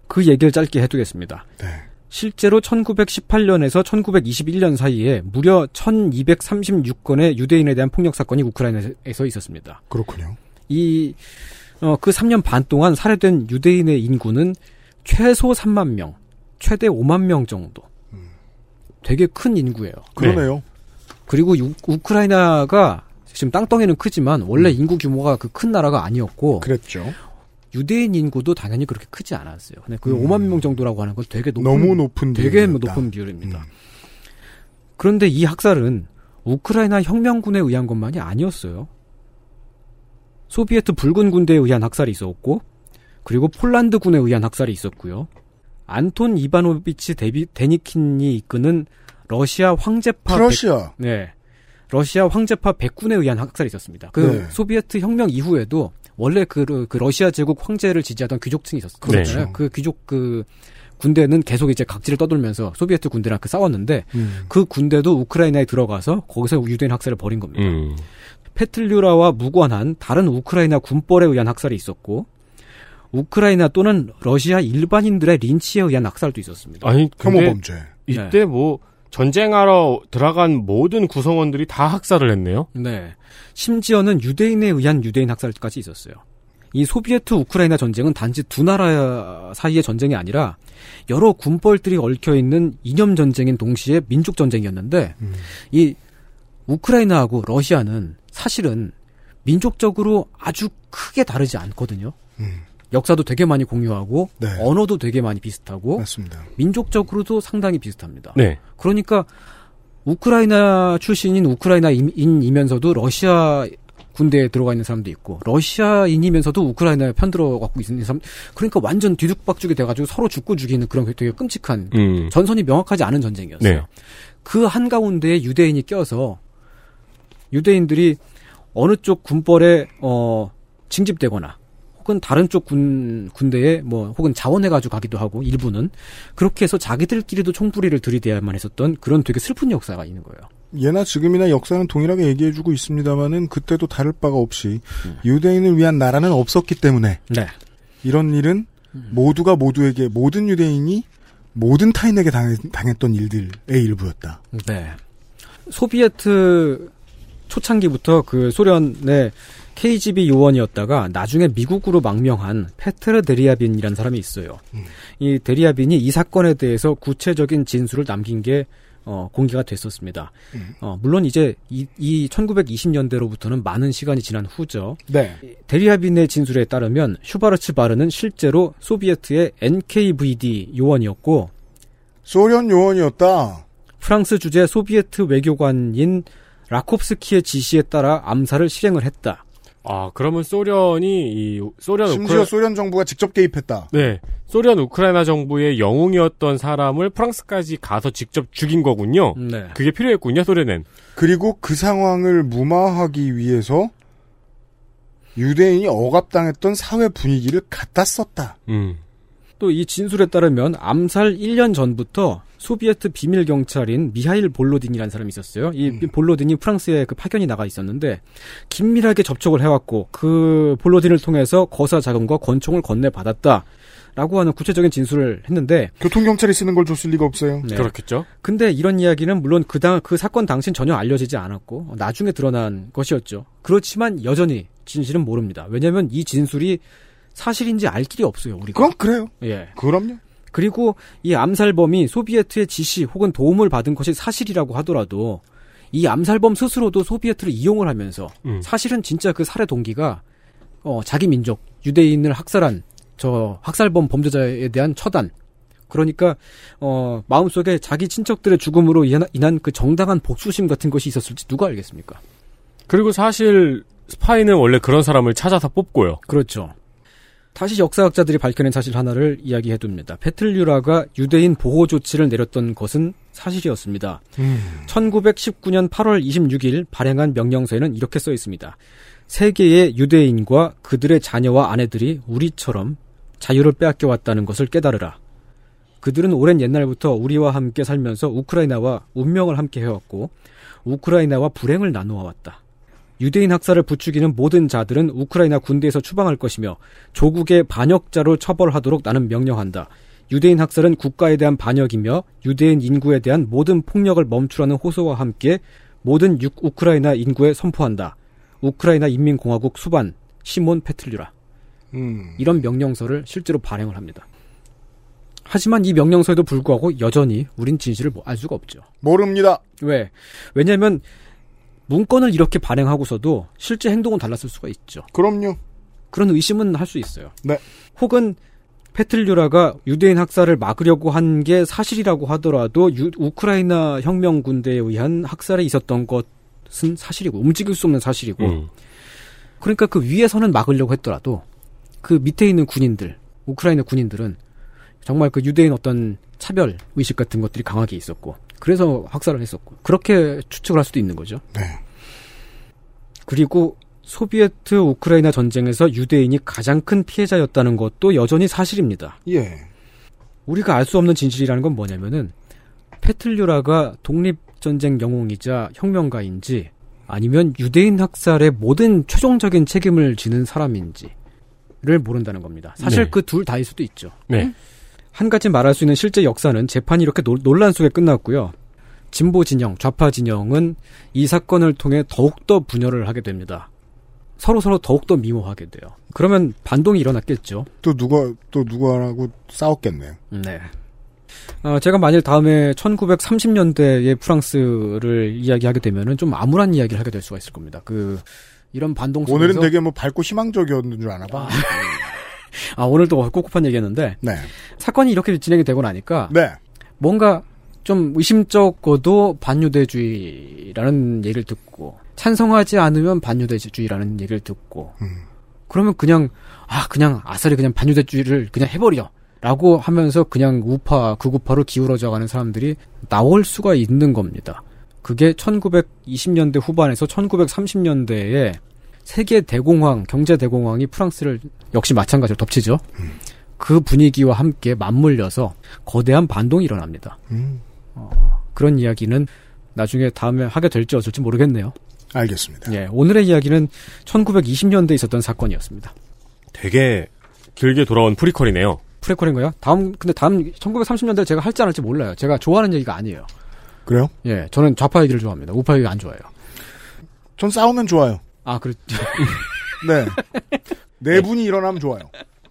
Speaker 9: 그 얘기를 짧게 해두겠습니다.
Speaker 2: 네.
Speaker 9: 실제로 1918년에서 1921년 사이에 무려 1236건의 유대인에 대한 폭력 사건이 우크라이나에서 있었습니다.
Speaker 2: 그렇군요.
Speaker 9: 이, 어, 그 3년 반 동안 살해된 유대인의 인구는 최소 3만 명, 최대 5만 명 정도. 되게 큰 인구예요.
Speaker 2: 그러네요.
Speaker 9: 그리고 유- 우크라이나가 지금 땅덩이는 크지만 원래 인구 규모가 그 큰 나라가 아니었고
Speaker 2: 그랬죠.
Speaker 9: 유대인 인구도 당연히 그렇게 크지 않았어요. 근데 그
Speaker 2: 음.
Speaker 9: 5만 명 정도라고 하는 건 되게 높은
Speaker 2: 너무 높은
Speaker 9: 되게
Speaker 2: 비율이었다.
Speaker 9: 높은 비율입니다. 그런데 이 학살은 우크라이나 혁명군에 의한 것만이 아니었어요. 소비에트 붉은 군대에 의한 학살이 있었고, 그리고 폴란드 군에 의한 학살이 있었고요. 안톤 이바노비치 데비, 데니킨이 이끄는 러시아 황제파
Speaker 2: 프러시아.
Speaker 9: 백- 네. 러시아 황제파 백군에 의한 학살이 있었습니다. 그
Speaker 2: 네.
Speaker 9: 소비에트 혁명 이후에도 원래 그, 그 러시아 제국 황제를 지지하던 귀족층이 있었어요.
Speaker 2: 그렇죠.
Speaker 9: 그 귀족 그 군대는 계속 이제 각지를 떠돌면서 소비에트 군대랑 그 싸웠는데
Speaker 2: 음.
Speaker 9: 그 군대도 우크라이나에 들어가서 거기서 유대인 학살을 벌인 겁니다.
Speaker 3: 음.
Speaker 9: 페틀류라와 무관한 다른 우크라이나 군벌에 의한 학살이 있었고 우크라이나 또는 러시아 일반인들의 린치에 의한 학살도 있었습니다.
Speaker 3: 아니,
Speaker 2: 혐오 범죄.
Speaker 3: 이때 뭐 전쟁하러 들어간 모든 구성원들이 다 학살을 했네요.
Speaker 9: 네. 심지어는 유대인에 의한 유대인 학살까지 있었어요. 이 소비에트 우크라이나 전쟁은 단지 두 나라 사이의 전쟁이 아니라 여러 군벌들이 얽혀 있는 이념 전쟁인 동시에 민족 전쟁이었는데
Speaker 2: 음.
Speaker 9: 이 우크라이나하고 러시아는 사실은 민족적으로 아주 크게 다르지 않거든요.
Speaker 2: 음.
Speaker 9: 역사도 되게 많이 공유하고
Speaker 2: 네.
Speaker 9: 언어도 되게 많이 비슷하고
Speaker 2: 맞습니다.
Speaker 9: 민족적으로도 상당히 비슷합니다.
Speaker 3: 네.
Speaker 9: 그러니까 우크라이나 출신인 우크라이나인이면서도 러시아 군대에 들어가 있는 사람도 있고 러시아인이면서도 우크라이나에 편들어 갖고 있는 사람 그러니까 완전 뒤죽박죽이 돼가지고 서로 죽고 죽이는 그런 되게 끔찍한
Speaker 3: 음.
Speaker 9: 전선이 명확하지 않은 전쟁이었어요.
Speaker 3: 네.
Speaker 9: 그 한가운데에 유대인이 껴서 유대인들이 어느 쪽 군벌에 어 징집되거나 혹은 다른 쪽 군 군대에 뭐 혹은 자원해 가지고 가기도 하고 일부는 그렇게 해서 자기들끼리도 총부리를 들이대야만 했었던 그런 되게 슬픈 역사가 있는 거예요.
Speaker 2: 예나 지금이나 역사는 동일하게 얘기해주고 있습니다만은 그때도 다를 바가 없이
Speaker 9: 음.
Speaker 2: 유대인을 위한 나라는 없었기 때문에
Speaker 9: 네.
Speaker 2: 이런 일은
Speaker 9: 음.
Speaker 2: 모두가 모두에게 모든 유대인이 모든 타인에게 당했, 당했 던 일들의 일부였다.
Speaker 9: 네. 소비에트 초창기부터 그 소련의 KGB 요원이었다가 나중에 미국으로 망명한 페트르 데리아빈이라는 사람이 있어요. 이 데리아빈이 이 사건에 대해서 구체적인 진술을 남긴 게 어, 공개가 됐었습니다. 어, 물론 이제 이, 이 1920년대로부터는 많은 시간이 지난 후죠.
Speaker 2: 네.
Speaker 9: 데리아빈의 진술에 따르면 슈바르츠 바르는 실제로 소비에트의 NKVD 요원이었고
Speaker 2: 소련 요원이었다.
Speaker 9: 프랑스 주재 소비에트 외교관인 라콥스키의 지시에 따라 암살을 실행을 했다.
Speaker 3: 아, 그러면 소련이 이 소련
Speaker 2: 심지어
Speaker 3: 우크라
Speaker 2: 소련 정부가 직접 개입했다.
Speaker 3: 네. 소련 우크라이나 정부의 영웅이었던 사람을 프랑스까지 가서 직접 죽인 거군요.
Speaker 9: 네.
Speaker 3: 그게 필요했군요, 소련엔.
Speaker 2: 그리고 그 상황을 무마하기 위해서 유대인이 억압당했던 사회 분위기를 갖다 썼다.
Speaker 3: 음.
Speaker 9: 또 이 진술에 따르면 암살 1년 전부터 소비에트 비밀 경찰인 미하일 볼로딘이라는 사람이 있었어요. 이 볼로딘이 프랑스에 그 파견이 나가 있었는데 긴밀하게 접촉을 해왔고 그 볼로딘을 통해서 거사 자금과 권총을 건네 받았다. 라고 하는 구체적인 진술을 했는데
Speaker 2: 교통경찰이 쓰는 걸 줬을 리가 없어요.
Speaker 9: 네.
Speaker 3: 그렇겠죠.
Speaker 9: 근데 이런 이야기는 물론 그 당, 그 사건 당시엔 전혀 알려지지 않았고, 나중에 드러난 것이었죠. 그렇지만 여전히 진실은 모릅니다. 왜냐하면 이 진술이 사실인지 알 길이 없어요. 우리가.
Speaker 2: 그럼 그래요.
Speaker 9: 예.
Speaker 2: 그럼요.
Speaker 9: 그리고 이 암살범이 소비에트의 지시 혹은 도움을 받은 것이 사실이라고 하더라도 이 암살범 스스로도 소비에트를 이용을 하면서
Speaker 3: 음.
Speaker 9: 사실은 진짜 그 살해 동기가 어, 자기 민족 유대인을 학살한 저 학살범 범죄자에 대한 처단 그러니까 어, 마음속에 자기 친척들의 죽음으로 인한, 인한 그 정당한 복수심 같은 것이 있었을지 누가 알겠습니까?
Speaker 3: 그리고 사실 스파이는 원래 그런 사람을 찾아서 뽑고요.
Speaker 9: 그렇죠. 다시 역사학자들이 밝혀낸 사실 하나를 이야기해 둡니다. 페틀류라가 유대인 보호 조치를 내렸던 것은 사실이었습니다. 1919년 8월 26일 발행한 명령서에는 이렇게 써 있습니다. 세계의 유대인과 그들의 자녀와 아내들이 우리처럼 자유를 빼앗겨 왔다는 것을 깨달으라. 그들은 오랜 옛날부터 우리와 함께 살면서 우크라이나와 운명을 함께 해왔고 우크라이나와 불행을 나누어 왔다. 유대인 학살을 부추기는 모든 자들은 우크라이나 군대에서 추방할 것이며 조국의 반역자로 처벌하도록 나는 명령한다. 유대인 학살은 국가에 대한 반역이며 유대인 인구에 대한 모든 폭력을 멈추라는 호소와 함께 모든 육- 우크라이나 인구에 선포한다. 우크라이나 인민공화국 수반 시몬 페틀류라.
Speaker 2: 음.
Speaker 9: 이런 명령서를 실제로 발행을 합니다. 하지만 이 명령서에도 불구하고 여전히 우린 진실을 뭐알 수가 없죠.
Speaker 2: 모릅니다.
Speaker 9: 왜? 왜냐하면 문건을 이렇게 발행하고서도 실제 행동은 달랐을 수가 있죠.
Speaker 2: 그럼요.
Speaker 9: 그런 의심은 할 수 있어요.
Speaker 2: 네.
Speaker 9: 혹은 페틀류라가 유대인 학살을 막으려고 한 게 사실이라고 하더라도 유- 우크라이나 혁명 군대에 의한 학살이 있었던 것은 사실이고 움직일 수 없는 사실이고
Speaker 3: 음.
Speaker 9: 그러니까 그 위에서는 막으려고 했더라도 그 밑에 있는 군인들 우크라이나 군인들은 정말 그 유대인 어떤 차별 의식 같은 것들이 강하게 있었고 그래서 학살을 했었고 그렇게 추측을 할 수도 있는 거죠.
Speaker 2: 네.
Speaker 9: 그리고 소비에트 우크라이나 전쟁에서 유대인이 가장 큰 피해자였다는 것도 여전히 사실입니다.
Speaker 2: 예.
Speaker 9: 우리가 알 수 없는 진실이라는 건 뭐냐면은 페틀류라가 독립전쟁 영웅이자 혁명가인지 아니면 유대인 학살의 모든 최종적인 책임을 지는 사람인지를 모른다는 겁니다. 사실
Speaker 3: 네.
Speaker 9: 그둘 다일 수도 있죠.
Speaker 3: 네.
Speaker 9: 한 가지 말할 수 있는 실제 역사는 재판이 이렇게 논- 논란 속에 끝났고요. 진보 진영, 좌파 진영은 이 사건을 통해 더욱더 분열을 하게 됩니다. 서로 서로 더욱더 미워하게 돼요. 그러면 반동이 일어났겠죠.
Speaker 2: 또 누가 또 누구하고 싸웠겠네요.
Speaker 9: 네. 어, 제가 만일 다음에 1930년대의 프랑스를 이야기하게 되면은 좀 암울한 이야기를 하게 될 수가 있을 겁니다. 그 이런 반동 속에서
Speaker 2: 오늘은 되게 뭐 밝고 희망적이었는 줄 아나 봐.
Speaker 9: 아 오늘도 꼿꼿한 얘기했는데
Speaker 2: 네.
Speaker 9: 사건이 이렇게 진행이 되고 나니까
Speaker 2: 네.
Speaker 9: 뭔가 좀 의심쩍어도 반유대주의라는 얘기를 듣고 찬성하지 않으면 반유대주의라는 얘기를 듣고
Speaker 2: 음.
Speaker 9: 그러면 그냥 아 그냥 아싸리 그냥 반유대주의를 그냥 해버려 라고 하면서 그냥 우파 극우파로 기울어져 가는 사람들이 나올 수가 있는 겁니다. 그게 1920년대 후반에서 1930년대에 세계 대공황, 경제 대공황이 프랑스를 역시 마찬가지로 덮치죠. 그 분위기와 함께 맞물려서 거대한 반동이 일어납니다.
Speaker 2: 음.
Speaker 9: 그런 이야기는 나중에 다음에 하게 될지 어쩔지 모르겠네요.
Speaker 2: 알겠습니다.
Speaker 9: 예, 오늘의 이야기는 1920년대에 있었던 사건이었습니다.
Speaker 3: 되게 길게 돌아온 프리퀄이네요.
Speaker 9: 프레퀄인가요? 다음 근데 다음 1930년대 제가 할지 안 할지 몰라요. 제가 좋아하는 얘기가 아니에요.
Speaker 2: 그래요?
Speaker 9: 예, 저는 좌파 얘기를 좋아합니다. 우파 얘기 안 좋아해요.
Speaker 2: 전 싸우면 좋아요.
Speaker 9: 아, 그렇
Speaker 2: 네. 네 분이 일어나면 좋아요.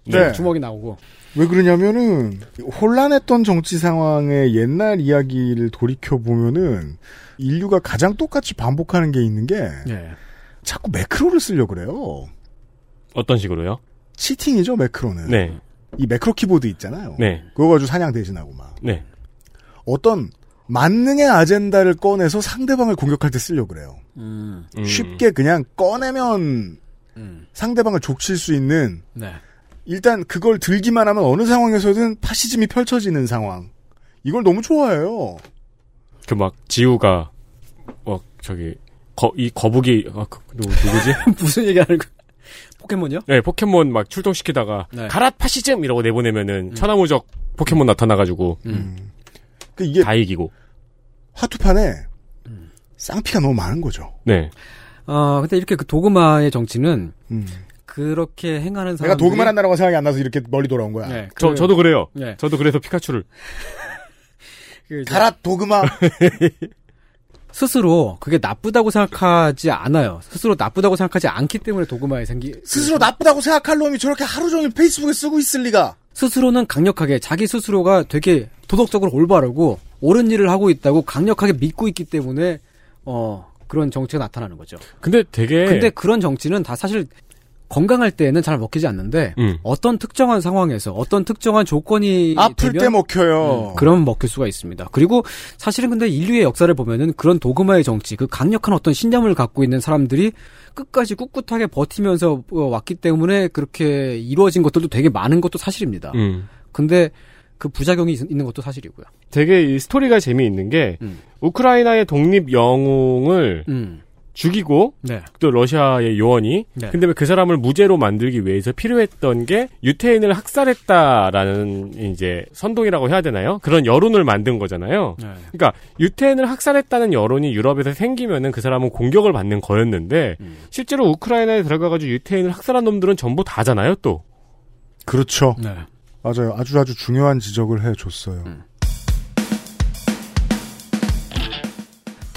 Speaker 2: 네.
Speaker 9: 주먹이 나오고.
Speaker 2: 왜 그러냐면은 혼란했던 정치 상황의 옛날 이야기를 돌이켜 보면은 인류가 가장 똑같이 반복하는 게 있는 게
Speaker 9: 예.
Speaker 2: 자꾸 매크로를 쓰려 고 그래요.
Speaker 3: 어떤 식으로요?
Speaker 2: 치팅이죠 매크로는.
Speaker 3: 네.
Speaker 2: 이 매크로 키보드 있잖아요.
Speaker 3: 네.
Speaker 2: 그거 가지고 사냥 대신하고 막
Speaker 3: 네.
Speaker 2: 어떤 만능의 아젠다를 꺼내서 상대방을 공격할 때 쓰려 고 그래요.
Speaker 9: 음.
Speaker 3: 음.
Speaker 2: 쉽게 그냥 꺼내면
Speaker 9: 음.
Speaker 2: 상대방을 족칠 수 있는
Speaker 9: 네.
Speaker 2: 일단 그걸 들기만 하면 어느 상황에서든 파시즘이 펼쳐지는 상황. 이걸 너무 좋아해요.
Speaker 3: 그 막 지우가 뭐 저기 거, 이 거북이 아, 그, 누구, 누구 지?
Speaker 9: 무슨 얘기하는 거? 포켓몬이요?
Speaker 3: 네 포켓몬 막 출동시키다가
Speaker 9: 네.
Speaker 3: 가라 파시즘 이라고 내보내면은 천하무적 포켓몬 나타나가지고
Speaker 9: 음.
Speaker 2: 그 이게
Speaker 3: 다 이기고
Speaker 2: 화투판에
Speaker 9: 음.
Speaker 2: 쌍피가 너무 많은 거죠.
Speaker 3: 네
Speaker 9: 아, 근데 이렇게 그 도그마의 정치는
Speaker 2: 음.
Speaker 9: 그렇게 행하는 사람
Speaker 2: 내가 도그만 한다라고 생각이 안 나서 이렇게 멀리 돌아온 거야.
Speaker 9: 네,
Speaker 3: 저,
Speaker 9: 그-
Speaker 3: 저도 그래요
Speaker 9: 네.
Speaker 3: 저도 그래서 피카츄를
Speaker 9: 그 이제
Speaker 2: 가라 도그마.
Speaker 9: 스스로 그게 나쁘다고 생각하지 않아요. 스스로 나쁘다고 생각하지 않기 때문에 도그마에 생기
Speaker 2: 스스로 나쁘다고 생각할 놈이 저렇게 하루 종일 페이스북에 쓰고 있을 리가.
Speaker 9: 스스로는 강력하게 자기 스스로가 되게 도덕적으로 올바르고 옳은 일을 하고 있다고 강력하게 믿고 있기 때문에 어 그런 정치가 나타나는 거죠.
Speaker 3: 근데 되게
Speaker 9: 근데 그런 정치는 다 사실 건강할 때는 잘 먹히지 않는데
Speaker 3: 음.
Speaker 9: 어떤 특정한 상황에서 어떤 특정한 조건이
Speaker 2: 아플
Speaker 9: 되면
Speaker 2: 때 먹혀요.
Speaker 9: 음, 그럼 먹힐 수가 있습니다. 그리고 사실은 근데 인류의 역사를 보면은 그런 도그마의 정치, 그 강력한 어떤 신념을 갖고 있는 사람들이 끝까지 꿋꿋하게 버티면서 어, 왔기 때문에 그렇게 이루어진 것들도 되게 많은 것도 사실입니다.
Speaker 3: 음.
Speaker 9: 근데 그 부작용이 있- 있는 것도 사실이고요.
Speaker 3: 되게 이 스토리가 재미있는 게
Speaker 9: 음.
Speaker 3: 우크라이나의 독립 영웅을
Speaker 9: 음.
Speaker 3: 죽이고
Speaker 9: 네.
Speaker 3: 또 러시아의 요원이
Speaker 9: 네.
Speaker 3: 근데 그 사람을 무죄로 만들기 위해서 필요했던 게 유태인을 학살했다라는 이제 선동이라고 해야 되나요? 그런 여론을 만든 거잖아요.
Speaker 9: 네.
Speaker 3: 그러니까 유태인을 학살했다는 여론이 유럽에서 생기면은 그 사람은 공격을 받는 거였는데
Speaker 9: 음.
Speaker 3: 실제로 우크라이나에 들어가가지고 유태인을 학살한 놈들은 전부 다잖아요, 또.
Speaker 2: 그렇죠.
Speaker 9: 네.
Speaker 2: 맞아요. 아주 아주 중요한 지적을 해줬어요.
Speaker 9: 음.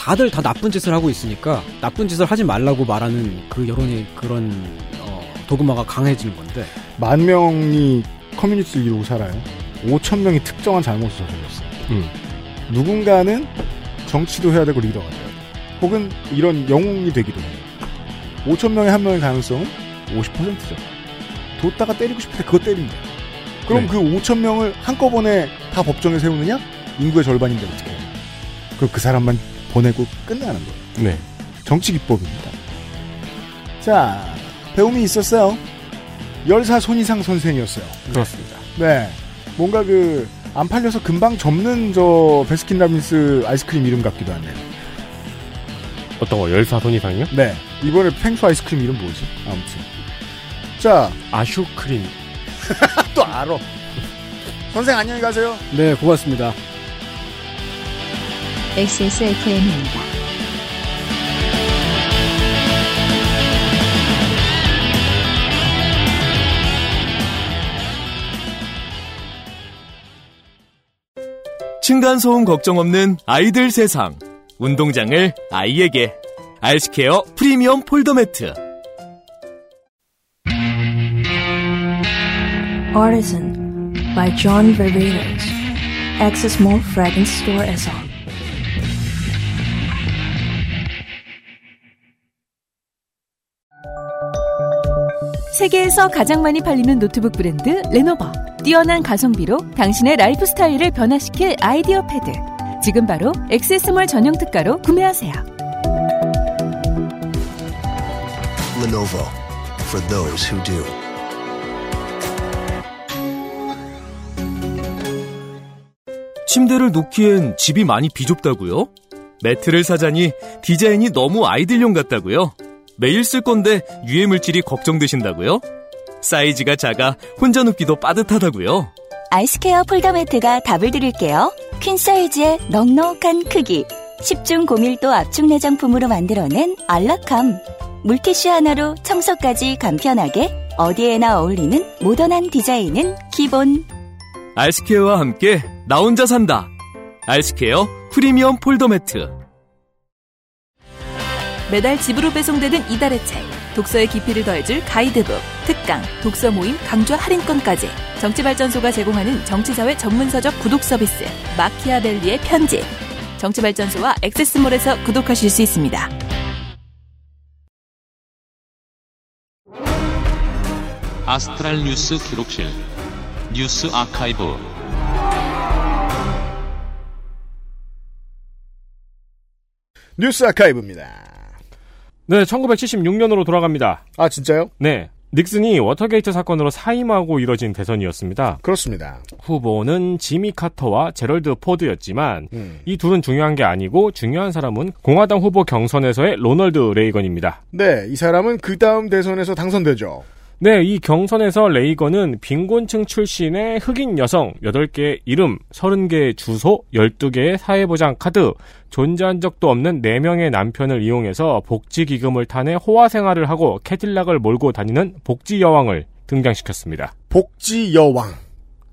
Speaker 9: 다들 다 나쁜 짓을 하고 있으니까 나쁜 짓을 하지 말라고 말하는 그 여론이 그런 어, 도그마가 강해지는 건데
Speaker 2: 만 명이 커뮤니티를 이루고 살아요. 5천 명이 특정한 잘못을 저질렀어요.
Speaker 3: 음.
Speaker 2: 누군가는 정치도 해야 되고 리더가 돼야 돼. 혹은 이런 영웅이 되기도 해요. 5천 명의 한 명의 가능성은 50%죠. 뒀다가 때리고 싶을 때 그거 때린다. 그럼
Speaker 3: 네.
Speaker 2: 그 5천 명을 한꺼번에 다 법정에 세우느냐? 인구의 절반인데 어떻게 해요? 그럼 그 사람만 보내고 끝나는 거예요.
Speaker 3: 네.
Speaker 2: 정치 기법입니다. 자, 배움이 있었어요. 열사 손이상 선생이었어요.
Speaker 3: 그렇습니다.
Speaker 2: 네. 뭔가 그, 안 팔려서 금방 접는 저 베스킨 라빈스 아이스크림 이름 같기도 하네요.
Speaker 3: 어떤 거, 열사 손 이상이요?
Speaker 2: 네. 이번에 팽수 아이스크림 이름 뭐지? 아무튼. 자,
Speaker 3: 아슈크림.
Speaker 2: 또 알아. 선생 안녕히 가세요.
Speaker 9: 네 고맙습니다.
Speaker 1: XSFM입니다.
Speaker 10: 층간소음 걱정 없는 아이들 세상. 운동장을 아이에게. 알스케어 프리미엄 폴더 매트.
Speaker 11: Artisan by John Varvatos. Access Mall Fragrance Store SR.
Speaker 5: 세계에서 가장 많이 팔리는 노트북 브랜드 레노버. 뛰어난 가성비로 당신의 라이프 스타일을 변화시킬 아이디어 패드. 지금 바로 액세스몰 전용 특가로 구매하세요.
Speaker 7: Lenovo for those who do.
Speaker 10: 침대를 놓기엔 집이 많이 비좁다고요? 매트를 사자니 디자인이 너무 아이들용 같다고요? 매일 쓸 건데 유해 물질이 걱정되신다고요? 사이즈가 작아 혼자 눕기도 빠듯하다고요?
Speaker 12: 아이스케어 폴더 매트가 답을 드릴게요. 퀸 사이즈의 넉넉한 크기. 10중 고밀도 압축 내장품으로 만들어낸 안락함. 물티슈 하나로 청소까지 간편하게 어디에나 어울리는 모던한 디자인은 기본.
Speaker 10: 아이스케어와 함께 나 혼자 산다. 아이스케어 프리미엄 폴더 매트.
Speaker 6: 매달 집으로 배송되는 이달의 책. 독서의 깊이를 더해줄 가이드북, 특강, 독서 모임, 강좌 할인권까지. 정치발전소가 제공하는 정치사회 전문서적 구독 서비스. 마키아벨리의 편지. 정치발전소와 액세스몰에서 구독하실 수 있습니다.
Speaker 8: 아스트랄 뉴스 기록실 뉴스 아카이브
Speaker 2: 뉴스 아카이브입니다.
Speaker 3: 네, 1976년으로 돌아갑니다.
Speaker 2: 아, 진짜요?
Speaker 3: 네. 닉슨이 워터게이트 사건으로 사임하고 이뤄진 대선이었습니다.
Speaker 2: 그렇습니다.
Speaker 3: 후보는 지미 카터와 제럴드 포드였지만
Speaker 2: 음.
Speaker 3: 이 둘은 중요한 게 아니고 중요한 사람은 공화당 후보 경선에서의 로널드 레이건입니다.
Speaker 2: 네, 이 사람은 그 다음 대선에서 당선되죠.
Speaker 3: 네, 이 경선에서 레이건은 빈곤층 출신의 흑인 여성 8개의 이름, 30개의 주소, 12개의 사회보장 카드, 존재한 적도 없는 4명의 남편을 이용해서 복지기금을 타내 호화 생활을 하고 캐딜락을 몰고 다니는 복지 여왕을 등장시켰습니다.
Speaker 2: 복지 여왕.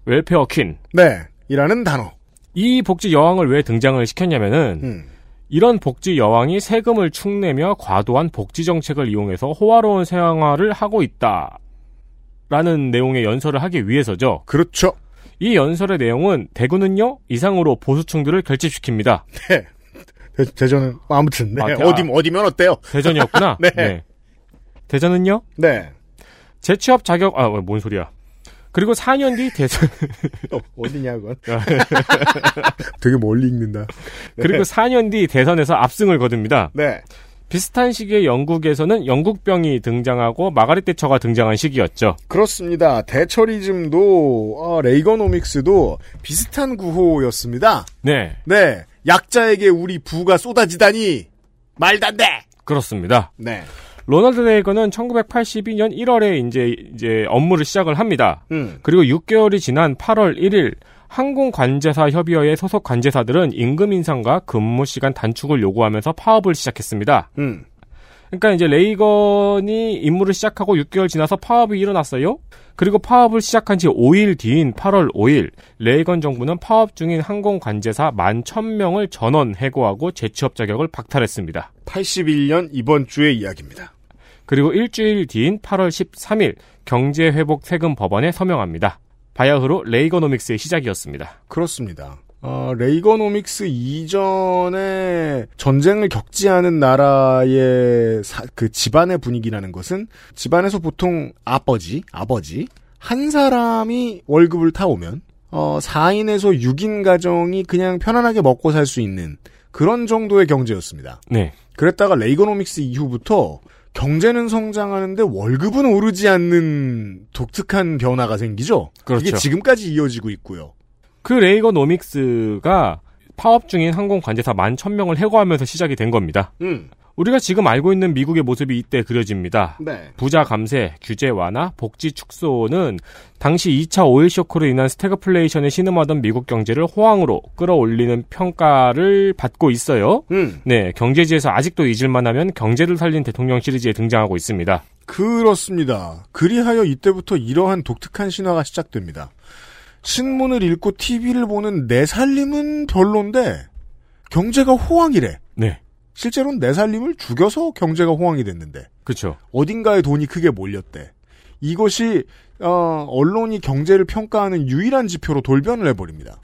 Speaker 3: 웰페어 퀸.
Speaker 2: 네, 이라는 단어.
Speaker 3: 이 복지 여왕을 왜 등장을 시켰냐면은
Speaker 2: 음.
Speaker 3: 이런 복지 여왕이 세금을 축내며 과도한 복지 정책을 이용해서 호화로운 생활을 하고 있다. 라는 내용의 연설을 하기 위해서죠.
Speaker 2: 그렇죠.
Speaker 3: 이 연설의 내용은 대구는요 이상으로 보수층들을 결집시킵니다.
Speaker 2: 네. 대, 대전은 아무튼 네.
Speaker 3: 아, 대-
Speaker 2: 어디 어디면 어때요?
Speaker 3: 대전이었구나.
Speaker 2: 네.
Speaker 3: 대전은요?
Speaker 2: 네.
Speaker 3: 재취업 자격 아 뭔 소리야? 그리고 4년 뒤 대선
Speaker 2: 어, 어디냐고. 되게 멀리 읽는다. 네.
Speaker 3: 그리고 4년 뒤 대선에서 압승을 거둡니다.
Speaker 2: 네.
Speaker 3: 비슷한 시기에 영국에서는 영국병이 등장하고 마가렛 대처가 등장한 시기였죠.
Speaker 2: 그렇습니다. 대처리즘도 어, 레이거노믹스도 비슷한 구호였습니다.
Speaker 3: 네,
Speaker 2: 네. 약자에게 우리 부가 쏟아지다니 말도 안 돼.
Speaker 3: 그렇습니다.
Speaker 2: 네.
Speaker 3: 로널드 레이건은 1982년 1월에 이제 이제 업무를 시작을 합니다.
Speaker 2: 음.
Speaker 3: 그리고 6개월이 지난 8월 1일 항공관제사 협의회의 소속 관제사들은 임금 인상과 근무 시간 단축을 요구하면서 파업을 시작했습니다.
Speaker 2: 음.
Speaker 3: 그러니까 이제 레이건이 임무를 시작하고 6개월 지나서 파업이 일어났어요. 그리고 파업을 시작한 지 5일 뒤인 8월 5일 레이건 정부는 파업 중인 항공 관제사 11,000명을 전원 해고하고 재취업 자격을 박탈했습니다.
Speaker 2: 81년 이번 주의 이야기입니다.
Speaker 3: 그리고 일주일 뒤인 8월 13일 경제회복 세금 법안에 서명합니다. 바야흐로 레이거노믹스의 시작이었습니다.
Speaker 2: 그렇습니다. 어, 레이거노믹스 이전에 전쟁을 겪지 않은 나라의 사- 그 집안의 분위기라는 것은 집안에서 보통 아버지, 아버지 한 사람이 월급을 타오면 어, 4인에서 6인 가정이 그냥 편안하게 먹고 살 수 있는 그런 정도의 경제였습니다.
Speaker 3: 네.
Speaker 2: 그랬다가 레이거노믹스 이후부터 경제는 성장하는데 월급은 오르지 않는 독특한 변화가 생기죠.
Speaker 3: 그렇죠.
Speaker 2: 이게 지금까지 이어지고 있고요.
Speaker 3: 그 레이거노믹스가 파업 중인 항공 관제사 11,000명을 해고하면서 시작이 된 겁니다.
Speaker 2: 음.
Speaker 3: 우리가 지금 알고 있는 미국의 모습이 이때 그려집니다.
Speaker 2: 네.
Speaker 3: 부자 감세, 규제 완화, 복지 축소는 당시 2차 오일 쇼크로 인한 스태그플레이션에 신음하던 미국 경제를 호황으로 끌어올리는 평가를 받고 있어요.
Speaker 2: 음.
Speaker 3: 네, 경제지에서 아직도 잊을만하면 경제를 살린 대통령 시리즈에 등장하고 있습니다.
Speaker 2: 그렇습니다. 그리하여 이때부터 이러한 독특한 신화가 시작됩니다. 신문을 읽고 TV를 보는 내 살림은 별론데 경제가 호황이래.
Speaker 3: 네,
Speaker 2: 실제로는 내 살림을 죽여서 경제가 호황이 됐는데
Speaker 3: 그렇죠.
Speaker 2: 어딘가에 돈이 크게 몰렸대. 이것이 어, 언론이 경제를 평가하는 유일한 지표로 돌변을 해버립니다.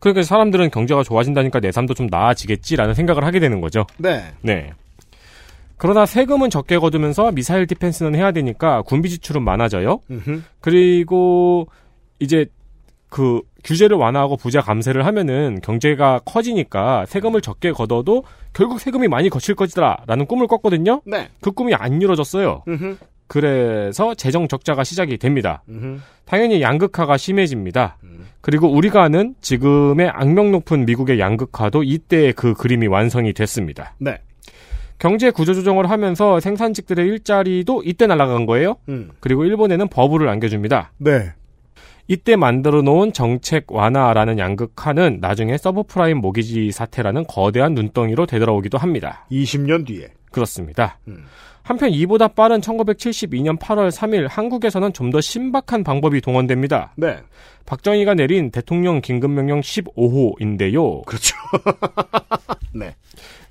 Speaker 3: 그러니까 사람들은 경제가 좋아진다니까 내 삶도 좀 나아지겠지라는 생각을 하게 되는 거죠.
Speaker 2: 네.
Speaker 3: 네. 그러나 세금은 적게 거두면서 미사일 디펜스는 해야 되니까 군비 지출은 많아져요.
Speaker 2: 음흠.
Speaker 3: 그리고 이제 그 규제를 완화하고 부자 감세를 하면은 경제가 커지니까 세금을 적게 걷어도 결국 세금이 많이 거칠 것이다라는 꿈을 꿨거든요.
Speaker 2: 네.
Speaker 3: 그 꿈이 안 이루어졌어요.
Speaker 2: 음흠.
Speaker 3: 그래서 재정 적자가 시작이 됩니다.
Speaker 2: 음흠.
Speaker 3: 당연히 양극화가 심해집니다. 그리고 우리가 아는 지금의 악명 높은 미국의 양극화도 이때 그 그림이 완성이 됐습니다.
Speaker 2: 네.
Speaker 3: 경제 구조 조정을 하면서 생산직들의 일자리도 이때 날아간 거예요.
Speaker 2: 음.
Speaker 3: 그리고 일본에는 버블을 안겨줍니다.
Speaker 2: 네.
Speaker 3: 이때 만들어 놓은 정책 완화라는 양극화는 나중에 서브프라임 모기지 사태라는 거대한 눈덩이로 되돌아오기도 합니다.
Speaker 2: 20년 뒤에.
Speaker 3: 그렇습니다.
Speaker 2: 음.
Speaker 3: 한편 이보다 빠른 1972년 8월 3일 한국에서는 좀 더 신박한 방법이 동원됩니다.
Speaker 2: 네.
Speaker 3: 박정희가 내린 대통령 긴급명령 15호인데요.
Speaker 2: 그렇죠. 네.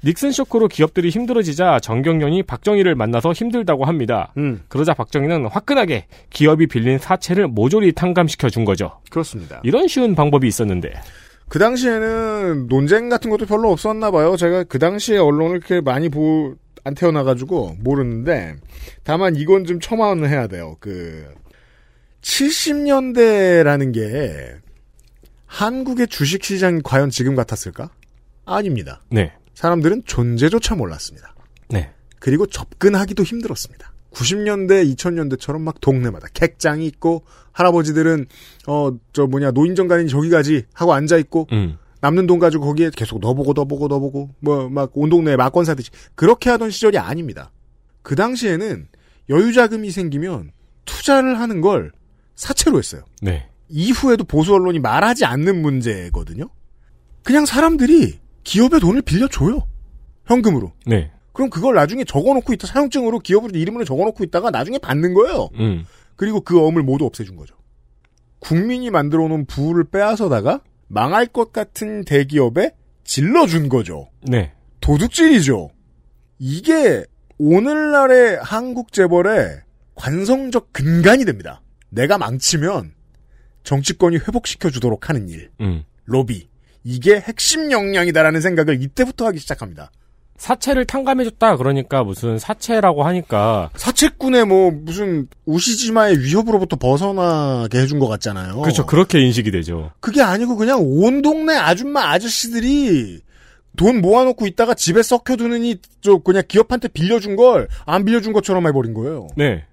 Speaker 3: 닉슨 쇼크로 기업들이 힘들어지자 전경련이 박정희를 만나서 힘들다고 합니다.
Speaker 2: 음.
Speaker 3: 그러자 박정희는 화끈하게 기업이 빌린 사채를 모조리 탕감시켜 준 거죠.
Speaker 2: 그렇습니다.
Speaker 3: 이런 쉬운 방법이 있었는데.
Speaker 2: 그 당시에는 논쟁 같은 것도 별로 없었나 봐요. 제가 그 당시에 언론을 그렇게 많이 보, 안 태어나가지고 모르는데, 다만 이건 좀 첨언을 해야 돼요. 그, 70년대라는 게, 한국의 주식시장이 과연 지금 같았을까? 아닙니다.
Speaker 3: 네.
Speaker 2: 사람들은 존재조차 몰랐습니다.
Speaker 3: 네.
Speaker 2: 그리고 접근하기도 힘들었습니다. 90년대, 2000년대처럼 막 동네마다 객장이 있고, 할아버지들은, 어, 저 뭐냐, 노인정간이 저기 가지 하고 앉아 있고,
Speaker 3: 음.
Speaker 2: 남는 돈 가지고 거기에 계속 넣어보고 넣어보고 넣어보고, 뭐, 막 온 동네에 막권 사듯이. 그렇게 하던 시절이 아닙니다. 그 당시에는 여유 자금이 생기면 투자를 하는 걸 사채로 했어요.
Speaker 3: 네.
Speaker 2: 이후에도 보수 언론이 말하지 않는 문제거든요. 그냥 사람들이 기업에 돈을 빌려줘요. 현금으로.
Speaker 3: 네.
Speaker 2: 그럼 그걸 나중에 적어놓고 있다 사용증으로 기업으로 이름을 적어놓고 있다가 나중에 받는 거예요.
Speaker 3: 음.
Speaker 2: 그리고 그 엄을 모두 없애준 거죠. 국민이 만들어놓은 부를 빼앗아다가 망할 것 같은 대기업에 질러준 거죠.
Speaker 3: 네.
Speaker 2: 도둑질이죠. 이게 오늘날의 한국 재벌의 관성적 근간이 됩니다. 내가 망치면 정치권이 회복시켜 주도록 하는 일.
Speaker 3: 음.
Speaker 2: 로비. 이게 핵심 역량이다라는 생각을 이때부터 하기 시작합니다.
Speaker 3: 사채를 탕감해줬다. 그러니까 무슨 사채라고 하니까
Speaker 2: 사채꾼의 뭐 무슨 우시지마의 위협으로부터 벗어나게 해준 것 같잖아요.
Speaker 3: 그렇죠. 그렇게 인식이 되죠.
Speaker 2: 그게 아니고 그냥 온 동네 아줌마 아저씨들이 돈 모아놓고 있다가 집에 썩혀두느니 저 그냥 기업한테 빌려준 걸 안 빌려준 것처럼 해버린 거예요.
Speaker 3: 네.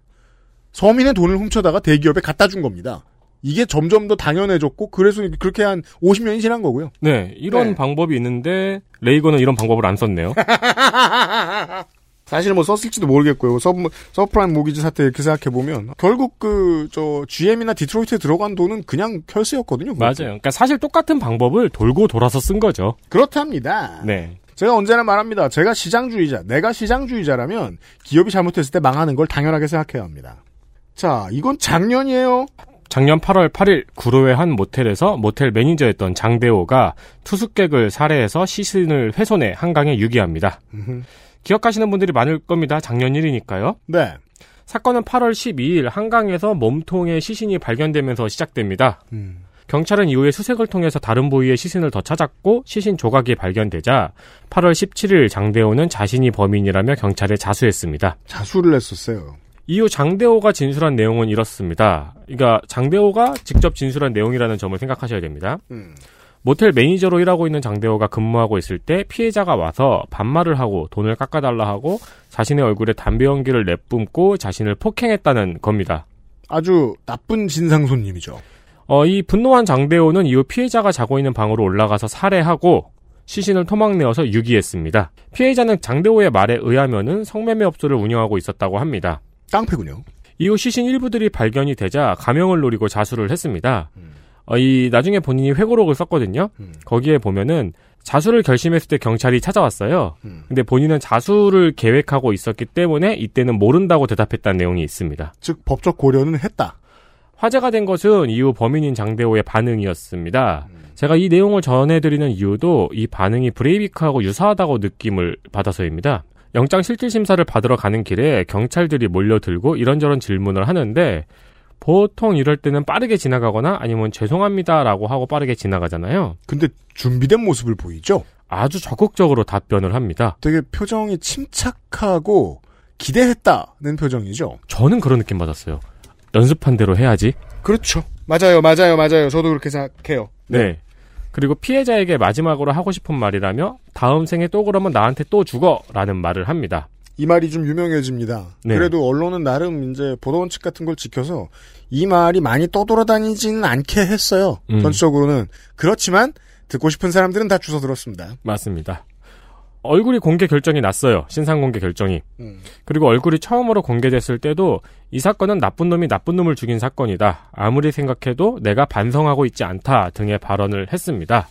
Speaker 2: 서민의 돈을 훔쳐다가 대기업에 갖다 준 겁니다. 이게 점점 더 당연해졌고 그래서 그렇게 한 50년이 지난 거고요.
Speaker 3: 네. 이런
Speaker 2: 네.
Speaker 3: 방법이 있는데 레이건은 이런 방법을 안 썼네요.
Speaker 2: 사실 뭐 썼을지도 모르겠고요. 서, 서브프라임 모기지 사태 이렇게 생각해 보면 결국 그 저 GM이나 디트로이트에 들어간 돈은 그냥 혈세였거든요.
Speaker 3: 맞아요. 그러니까 사실 똑같은 방법을 돌고 돌아서 쓴 거죠.
Speaker 2: 그렇답니다.
Speaker 3: 네.
Speaker 2: 제가 언제나 말합니다. 제가 시장주의자, 내가 시장주의자라면 기업이 잘못했을 때 망하는 걸 당연하게 생각해야 합니다. 자, 이건 작년이에요.
Speaker 3: 작년 8월 8일 구로의 한 모텔에서 모텔 매니저였던 장대호가 투숙객을 살해해서 시신을 훼손해 한강에 유기합니다. 기억하시는 분들이 많을 겁니다. 작년 일이니까요.
Speaker 2: 네.
Speaker 3: 사건은 8월 12일 한강에서 몸통의 시신이 발견되면서 시작됩니다. 경찰은 이후에 수색을 통해서 다른 부위의 시신을 더 찾았고 시신 조각이 발견되자 8월 17일 장대호는 자신이 범인이라며 경찰에 자수했습니다.
Speaker 2: 자수를 했었어요.
Speaker 3: 이후 장대호가 진술한 내용은 이렇습니다. 그러니까 장대호가 직접 진술한 내용이라는 점을 생각하셔야 됩니다.
Speaker 2: 음.
Speaker 3: 모텔 매니저로 일하고 있는 장대호가 근무하고 있을 때 피해자가 와서 반말을 하고 돈을 깎아달라 하고 자신의 얼굴에 담배 연기를 내뿜고 자신을 폭행했다는 겁니다.
Speaker 2: 아주 나쁜 진상 손님이죠.
Speaker 3: 어, 이 분노한 장대호는 이후 피해자가 자고 있는 방으로 올라가서 살해하고 시신을 토막내어서 유기했습니다. 피해자는 장대호의 말에 의하면은 성매매 업소를 운영하고 있었다고 합니다.
Speaker 2: 깡패군요.
Speaker 3: 이후 시신 일부들이 발견이 되자 가명을 노리고 자수를 했습니다. 어, 이 나중에 본인이 회고록을 썼거든요. 거기에 보면은 자수를 결심했을 때 경찰이 찾아왔어요. 근데 본인은 자수를 계획하고 있었기 때문에 이때는 모른다고 대답했다는 내용이 있습니다.
Speaker 2: 즉 법적 고려는 했다.
Speaker 3: 화제가 된 것은 이후 범인인 장대호의 반응이었습니다. 제가 이 내용을 전해드리는 이유도 이 반응이 브레이비크하고 유사하다고 느낌을 받아서입니다. 영장 실질 심사를 받으러 가는 길에 경찰들이 몰려들고 이런저런 질문을 하는데 보통 이럴 때는 빠르게 지나가거나 아니면 죄송합니다라고 하고 빠르게 지나가잖아요.
Speaker 2: 근데 준비된 모습을 보이죠?
Speaker 3: 아주 적극적으로 답변을 합니다.
Speaker 2: 되게 표정이 침착하고 기대했다는 표정이죠.
Speaker 3: 저는 그런 느낌 받았어요. 연습한 대로 해야지.
Speaker 2: 그렇죠. 맞아요, 맞아요, 맞아요. 저도 그렇게 생각해요.
Speaker 3: 네. 그리고 피해자에게 마지막으로 하고 싶은 말이라며 다음 생에 또 그러면 나한테 또 죽어라는 말을 합니다.
Speaker 2: 이 말이 좀 유명해집니다.
Speaker 3: 네.
Speaker 2: 그래도 언론은 나름 이제 보도 원칙 같은 걸 지켜서 이 말이 많이 떠돌아다니지는 않게 했어요.
Speaker 3: 음.
Speaker 2: 전체적으로는 그렇지만 듣고 싶은 사람들은 다 주워 들었습니다.
Speaker 3: 맞습니다. 얼굴이 공개 결정이 났어요. 신상 공개 결정이.
Speaker 2: 음.
Speaker 3: 그리고 얼굴이 처음으로 공개됐을 때도 이 사건은 나쁜 놈이 나쁜 놈을 죽인 사건이다. 아무리 생각해도 내가 반성하고 있지 않다 등의 발언을 했습니다.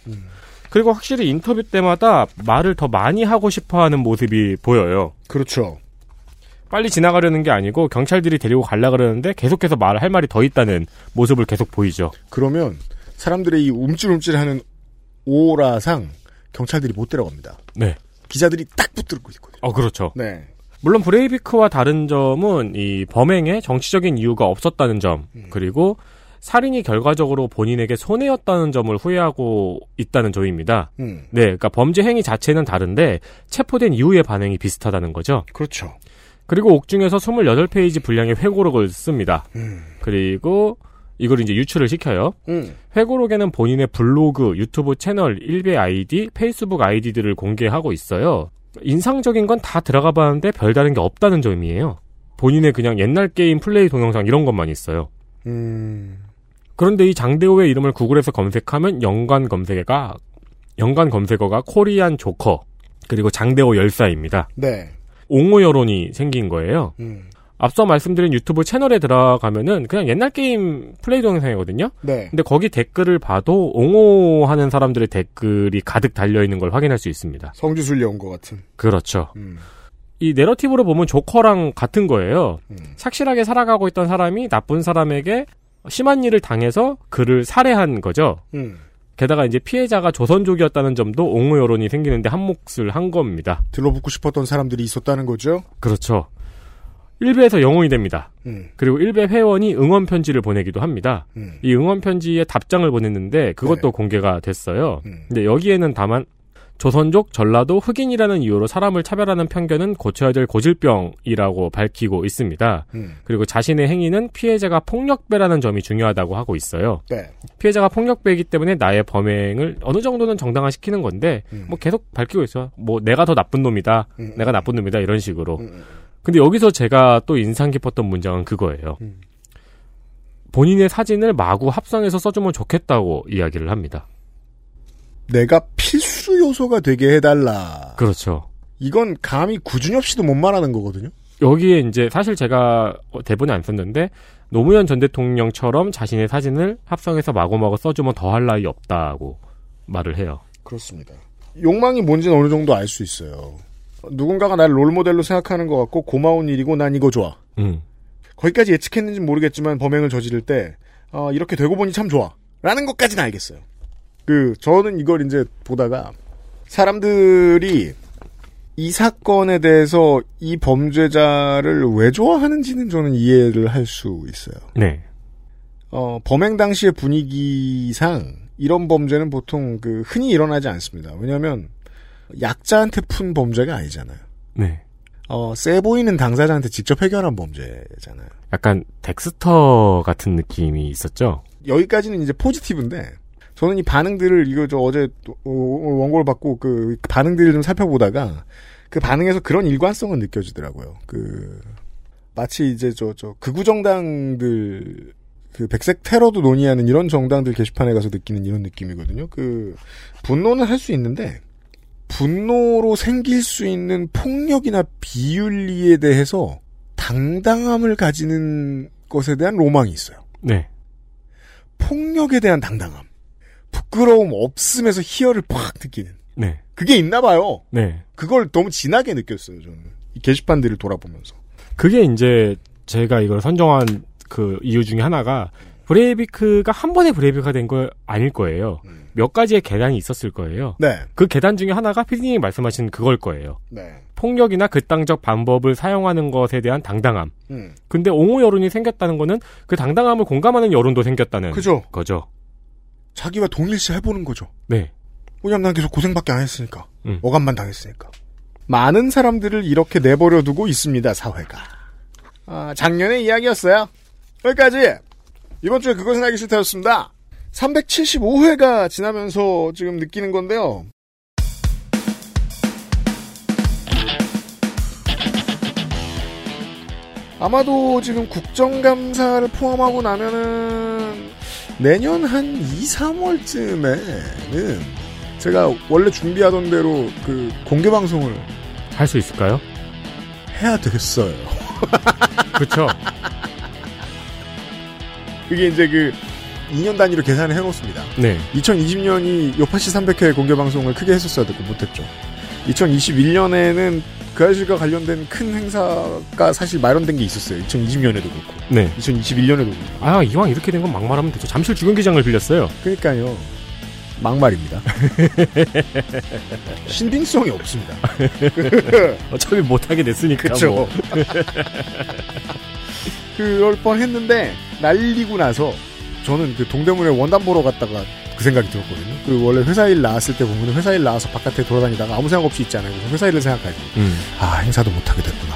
Speaker 3: 그리고 확실히 인터뷰 때마다 말을 더 많이 하고 싶어 하는 모습이 보여요.
Speaker 2: 그렇죠.
Speaker 3: 빨리 지나가려는 게 아니고 경찰들이 데리고 갈라 그러는데 계속해서 말을 할 말이 더 있다는 모습을 계속 보이죠.
Speaker 2: 그러면 사람들의 이 움찔움찔하는 오라상 경찰들이 못 데려갑니다.
Speaker 3: 네.
Speaker 2: 기자들이 딱 붙들고 있거든요.
Speaker 3: 어, 그렇죠.
Speaker 2: 네.
Speaker 3: 물론 브레이비크와 다른 점은 이 범행에 정치적인 이유가 없었다는 점, 그리고 살인이 결과적으로 본인에게 손해였다는 점을 후회하고 있다는 점입니다.
Speaker 2: 음.
Speaker 3: 네, 그러니까 범죄 행위 자체는 다른데 체포된 이후의 반응이 비슷하다는 거죠.
Speaker 2: 그렇죠.
Speaker 3: 그리고 옥중에서 28페이지 분량의 회고록을 씁니다.
Speaker 2: 음.
Speaker 3: 그리고 이걸 이제 유출을 시켜요.
Speaker 2: 음.
Speaker 3: 회고록에는 본인의 블로그, 유튜브 채널, 일베 아이디, 페이스북 아이디들을 공개하고 있어요. 인상적인 건 다 들어가 봤는데 별다른 게 없다는 점이에요. 본인의 그냥 옛날 게임 플레이 동영상 이런 것만 있어요.
Speaker 2: 음.
Speaker 3: 그런데 이 장대호의 이름을 구글에서 검색하면 연관 검색어가 연관 검색어가 코리안 조커 그리고 장대호 열사입니다.
Speaker 2: 네.
Speaker 3: 옹호 여론이 생긴 거예요.
Speaker 2: 음.
Speaker 3: 앞서 말씀드린 유튜브 채널에 들어가면은 그냥 옛날 게임 플레이 동영상이거든요.
Speaker 2: 네.
Speaker 3: 근데 거기 댓글을 봐도 옹호하는 사람들의 댓글이 가득 달려 있는 걸 확인할 수 있습니다.
Speaker 2: 성지순례 온것 같은.
Speaker 3: 그렇죠.
Speaker 2: 음.
Speaker 3: 이 내러티브로 보면 조커랑 같은 거예요. 착실하게 살아가고 있던 사람이 나쁜 사람에게 심한 일을 당해서 그를 살해한 거죠.
Speaker 2: 음.
Speaker 3: 게다가 이제 피해자가 조선족이었다는 점도 옹호 여론이 생기는데 한몫을 한 겁니다.
Speaker 2: 들러붙고 싶었던 사람들이 있었다는 거죠.
Speaker 3: 그렇죠. 일베에서 영웅이 됩니다.
Speaker 2: 음.
Speaker 3: 그리고 일베 회원이 응원 편지를 보내기도 합니다.
Speaker 2: 음.
Speaker 3: 이 응원 편지에 답장을 보냈는데 그것도 공개가 됐어요. 근데 여기에는 다만 조선족, 전라도, 흑인이라는 이유로 사람을 차별하는 편견은 고쳐야 될 고질병이라고 밝히고 있습니다.
Speaker 2: 음.
Speaker 3: 그리고 자신의 행위는 피해자가 폭력배라는 점이 중요하다고 하고 있어요.
Speaker 2: 네.
Speaker 3: 피해자가 폭력배이기 때문에 나의 범행을 어느 정도는 정당화시키는 건데
Speaker 2: 음.
Speaker 3: 뭐 계속 밝히고 있어요. 뭐 내가 더 나쁜 놈이다.
Speaker 2: 음.
Speaker 3: 내가 나쁜 놈이다 이런 식으로. 근데 여기서 제가 또 인상 깊었던 문장은 그거예요.
Speaker 2: 음.
Speaker 3: 본인의 사진을 마구 합성해서 써주면 좋겠다고 이야기를 합니다.
Speaker 2: 내가 필수 요소가 되게 해달라.
Speaker 3: 그렇죠.
Speaker 2: 이건 감히 구준엽 씨도 못 말하는 거거든요.
Speaker 3: 여기에 이제 사실 제가 대본에 안 썼는데 노무현 전 대통령처럼 자신의 사진을 합성해서 마구마구 써주면 더할 나위 없다고 말을 해요.
Speaker 2: 그렇습니다. 욕망이 뭔지는 어느 정도 알 수 있어요. 누군가가 나를 롤모델로 생각하는 것 같고 고마운 일이고 난 이거 좋아.
Speaker 3: 음.
Speaker 2: 거기까지 예측했는지 모르겠지만 범행을 저지를 때 어, 이렇게 되고 보니 참 좋아. 라는 것까지는 알겠어요. 그 저는 이걸 이제 보다가 사람들이 이 사건에 대해서 이 범죄자를 왜 좋아하는지는 저는 이해를 할 수 있어요.
Speaker 3: 네.
Speaker 2: 어, 범행 당시의 분위기상 이런 범죄는 보통 그 흔히 일어나지 않습니다. 왜냐하면 약자한테 푼 범죄가 아니잖아요.
Speaker 3: 네.
Speaker 2: 어, 세 보이는 당사자한테 직접 해결한 범죄잖아요.
Speaker 3: 약간 덱스터 같은 느낌이 있었죠.
Speaker 2: 여기까지는 이제 포지티브인데 저는 이 반응들을 이거 저 어제 또, 어, 원고를 받고 그 반응들을 좀 살펴보다가 그 반응에서 그런 일관성은 느껴지더라고요. 그 마치 이제 저 저 극우 정당들 그 백색 테러도 논의하는 이런 정당들 게시판에 가서 느끼는 이런 느낌이거든요. 그 분노는 할 수 있는데 분노로 생길 수 있는 폭력이나 비윤리에 대해서 당당함을 가지는 것에 대한 로망이 있어요.
Speaker 3: 네.
Speaker 2: 폭력에 대한 당당함. 부끄러움 없음에서 희열을 팍 느끼는.
Speaker 3: 네.
Speaker 2: 그게 있나 봐요.
Speaker 3: 네.
Speaker 2: 그걸 너무 진하게 느꼈어요, 저는. 이 게시판들을 돌아보면서.
Speaker 3: 그게 이제 제가 이걸 선정한 그 이유 중에 하나가 브레이비크가 한 번에 브레이비크가 된 거 아닐 거예요. 몇 가지의 계단이 있었을 거예요.
Speaker 2: 네.
Speaker 3: 그 계단 중에 하나가 피디님이 말씀하신 그걸 거예요.
Speaker 2: 네.
Speaker 3: 폭력이나 극단적 방법을 사용하는 것에 대한 당당함.
Speaker 2: 음.
Speaker 3: 근데 옹호 여론이 생겼다는 거는 그 당당함을 공감하는 여론도 생겼다는
Speaker 2: 그죠.
Speaker 3: 거죠.
Speaker 2: 자기와 동일시 해보는 거죠.
Speaker 3: 네.
Speaker 2: 왜냐면 난 계속 고생밖에 안 했으니까.
Speaker 3: 음.
Speaker 2: 어감만 당했으니까. 많은 사람들을 이렇게 내버려 두고 있습니다, 사회가. 아, 작년의 이야기였어요. 여기까지! 이번 주에 그것은 하기 싫다였습니다. 375회가 지나면서 지금 느끼는 건데요. 아마도 지금 국정감사를 포함하고 나면은 내년 한 2, 3월쯤에는 제가 원래 준비하던 대로 그 공개 방송을
Speaker 3: 할 수 있을까요?
Speaker 2: 해야 되겠어요.
Speaker 3: 그렇죠.
Speaker 2: 그게 이제 그 2년 단위로 계산을 해놓습니다.
Speaker 3: 네.
Speaker 2: 2020년이 요파시 300회 공개 방송을 크게 했었어야 되고 못했죠. 2021년에는 그 아저씨가 관련된 큰 행사가 사실 마련된 게 있었어요. 2020년에도 그렇고.
Speaker 3: 네.
Speaker 2: 2021년에도 그렇고.
Speaker 3: 아, 이왕 이렇게 된 건 막말하면 되죠. 잠실 주경기장을 빌렸어요.
Speaker 2: 그러니까요. 막말입니다. 신빙성이 없습니다.
Speaker 3: 어차피 못하게 됐으니까.
Speaker 2: 그쵸.
Speaker 3: 뭐.
Speaker 2: 그럴 뻔 했는데, 날리고 나서, 저는 그 동대문에 원단 보러 갔다가 그 생각이 들었거든요. 그 원래 회사 일 나왔을 때 보면 회사 일 나와서 바깥에 돌아다니다가 아무 생각 없이 있잖아요. 그래서 회사 일을 생각하지.
Speaker 3: 음.
Speaker 2: 아, 행사도 못 하게 됐구나.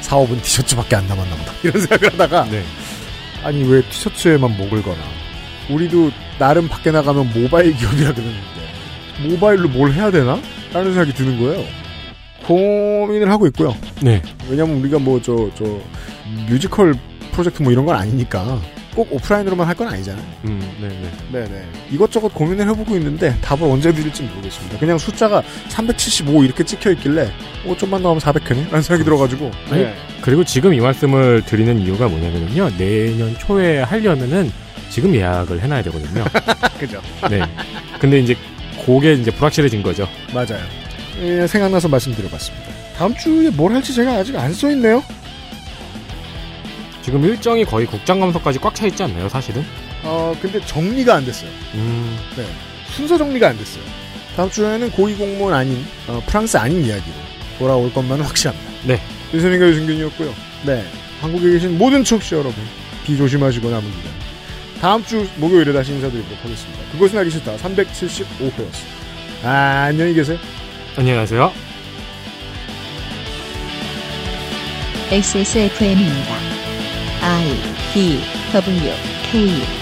Speaker 2: 사업은 티셔츠밖에 안 남았나 보다. 이런 생각을 하다가,
Speaker 3: 네.
Speaker 2: 아니, 왜 티셔츠에만 목을 거나. 우리도 나름 밖에 나가면 모바일 기업이라 그러는데, 모바일로 뭘 해야 되나? 라는 생각이 드는 거예요. 고민을 하고 있고요.
Speaker 3: 네.
Speaker 2: 왜냐면 우리가 뭐, 저, 저, 뮤지컬 프로젝트 뭐 이런 건 아니니까, 꼭 오프라인으로만 할 건 아니잖아요.
Speaker 3: 음, 네네.
Speaker 2: 네네. 이것저것 고민을 해보고 있는데 답을 언제 드릴지 모르겠습니다. 그냥 숫자가 375 이렇게 찍혀 있길래 어 좀만 더 하면 400회네? 라는 생각이 들어가지고
Speaker 3: 아니,
Speaker 2: 네.
Speaker 3: 그리고 지금 이 말씀을 드리는 이유가 뭐냐면요. 내년 초에 하려면은 지금 예약을 해놔야 되거든요.
Speaker 2: 그죠.
Speaker 3: 네. 근데 이제 그게 이제 불확실해진 거죠.
Speaker 2: 맞아요. 예, 생각나서 말씀드려봤습니다. 다음 주에 뭘 할지 제가 아직 안 써있네요.
Speaker 3: 지금 일정이 거의 국장감사까지 꽉 차 있지 않나요, 사실은?
Speaker 2: 어 근데 정리가 안 됐어요.
Speaker 3: 음.
Speaker 2: 네. 순서 정리가 안 됐어요. 다음 주에는 고위공무원 아닌 어, 프랑스 아닌 이야기로 돌아올 것만은 확실합니다.
Speaker 3: 네.
Speaker 2: 윤세민과 유승균이었고요. 네. 한국에 계신 모든 청취자 여러분 비 조심하시고 남은 기간 다음 주 목요일에 다시 인사드리도록 하겠습니다. 그것은 알기 싫다 375회였습니다. 아, 안녕히 계세요.
Speaker 3: 안녕하세요.
Speaker 12: XSFM입니다. I D W K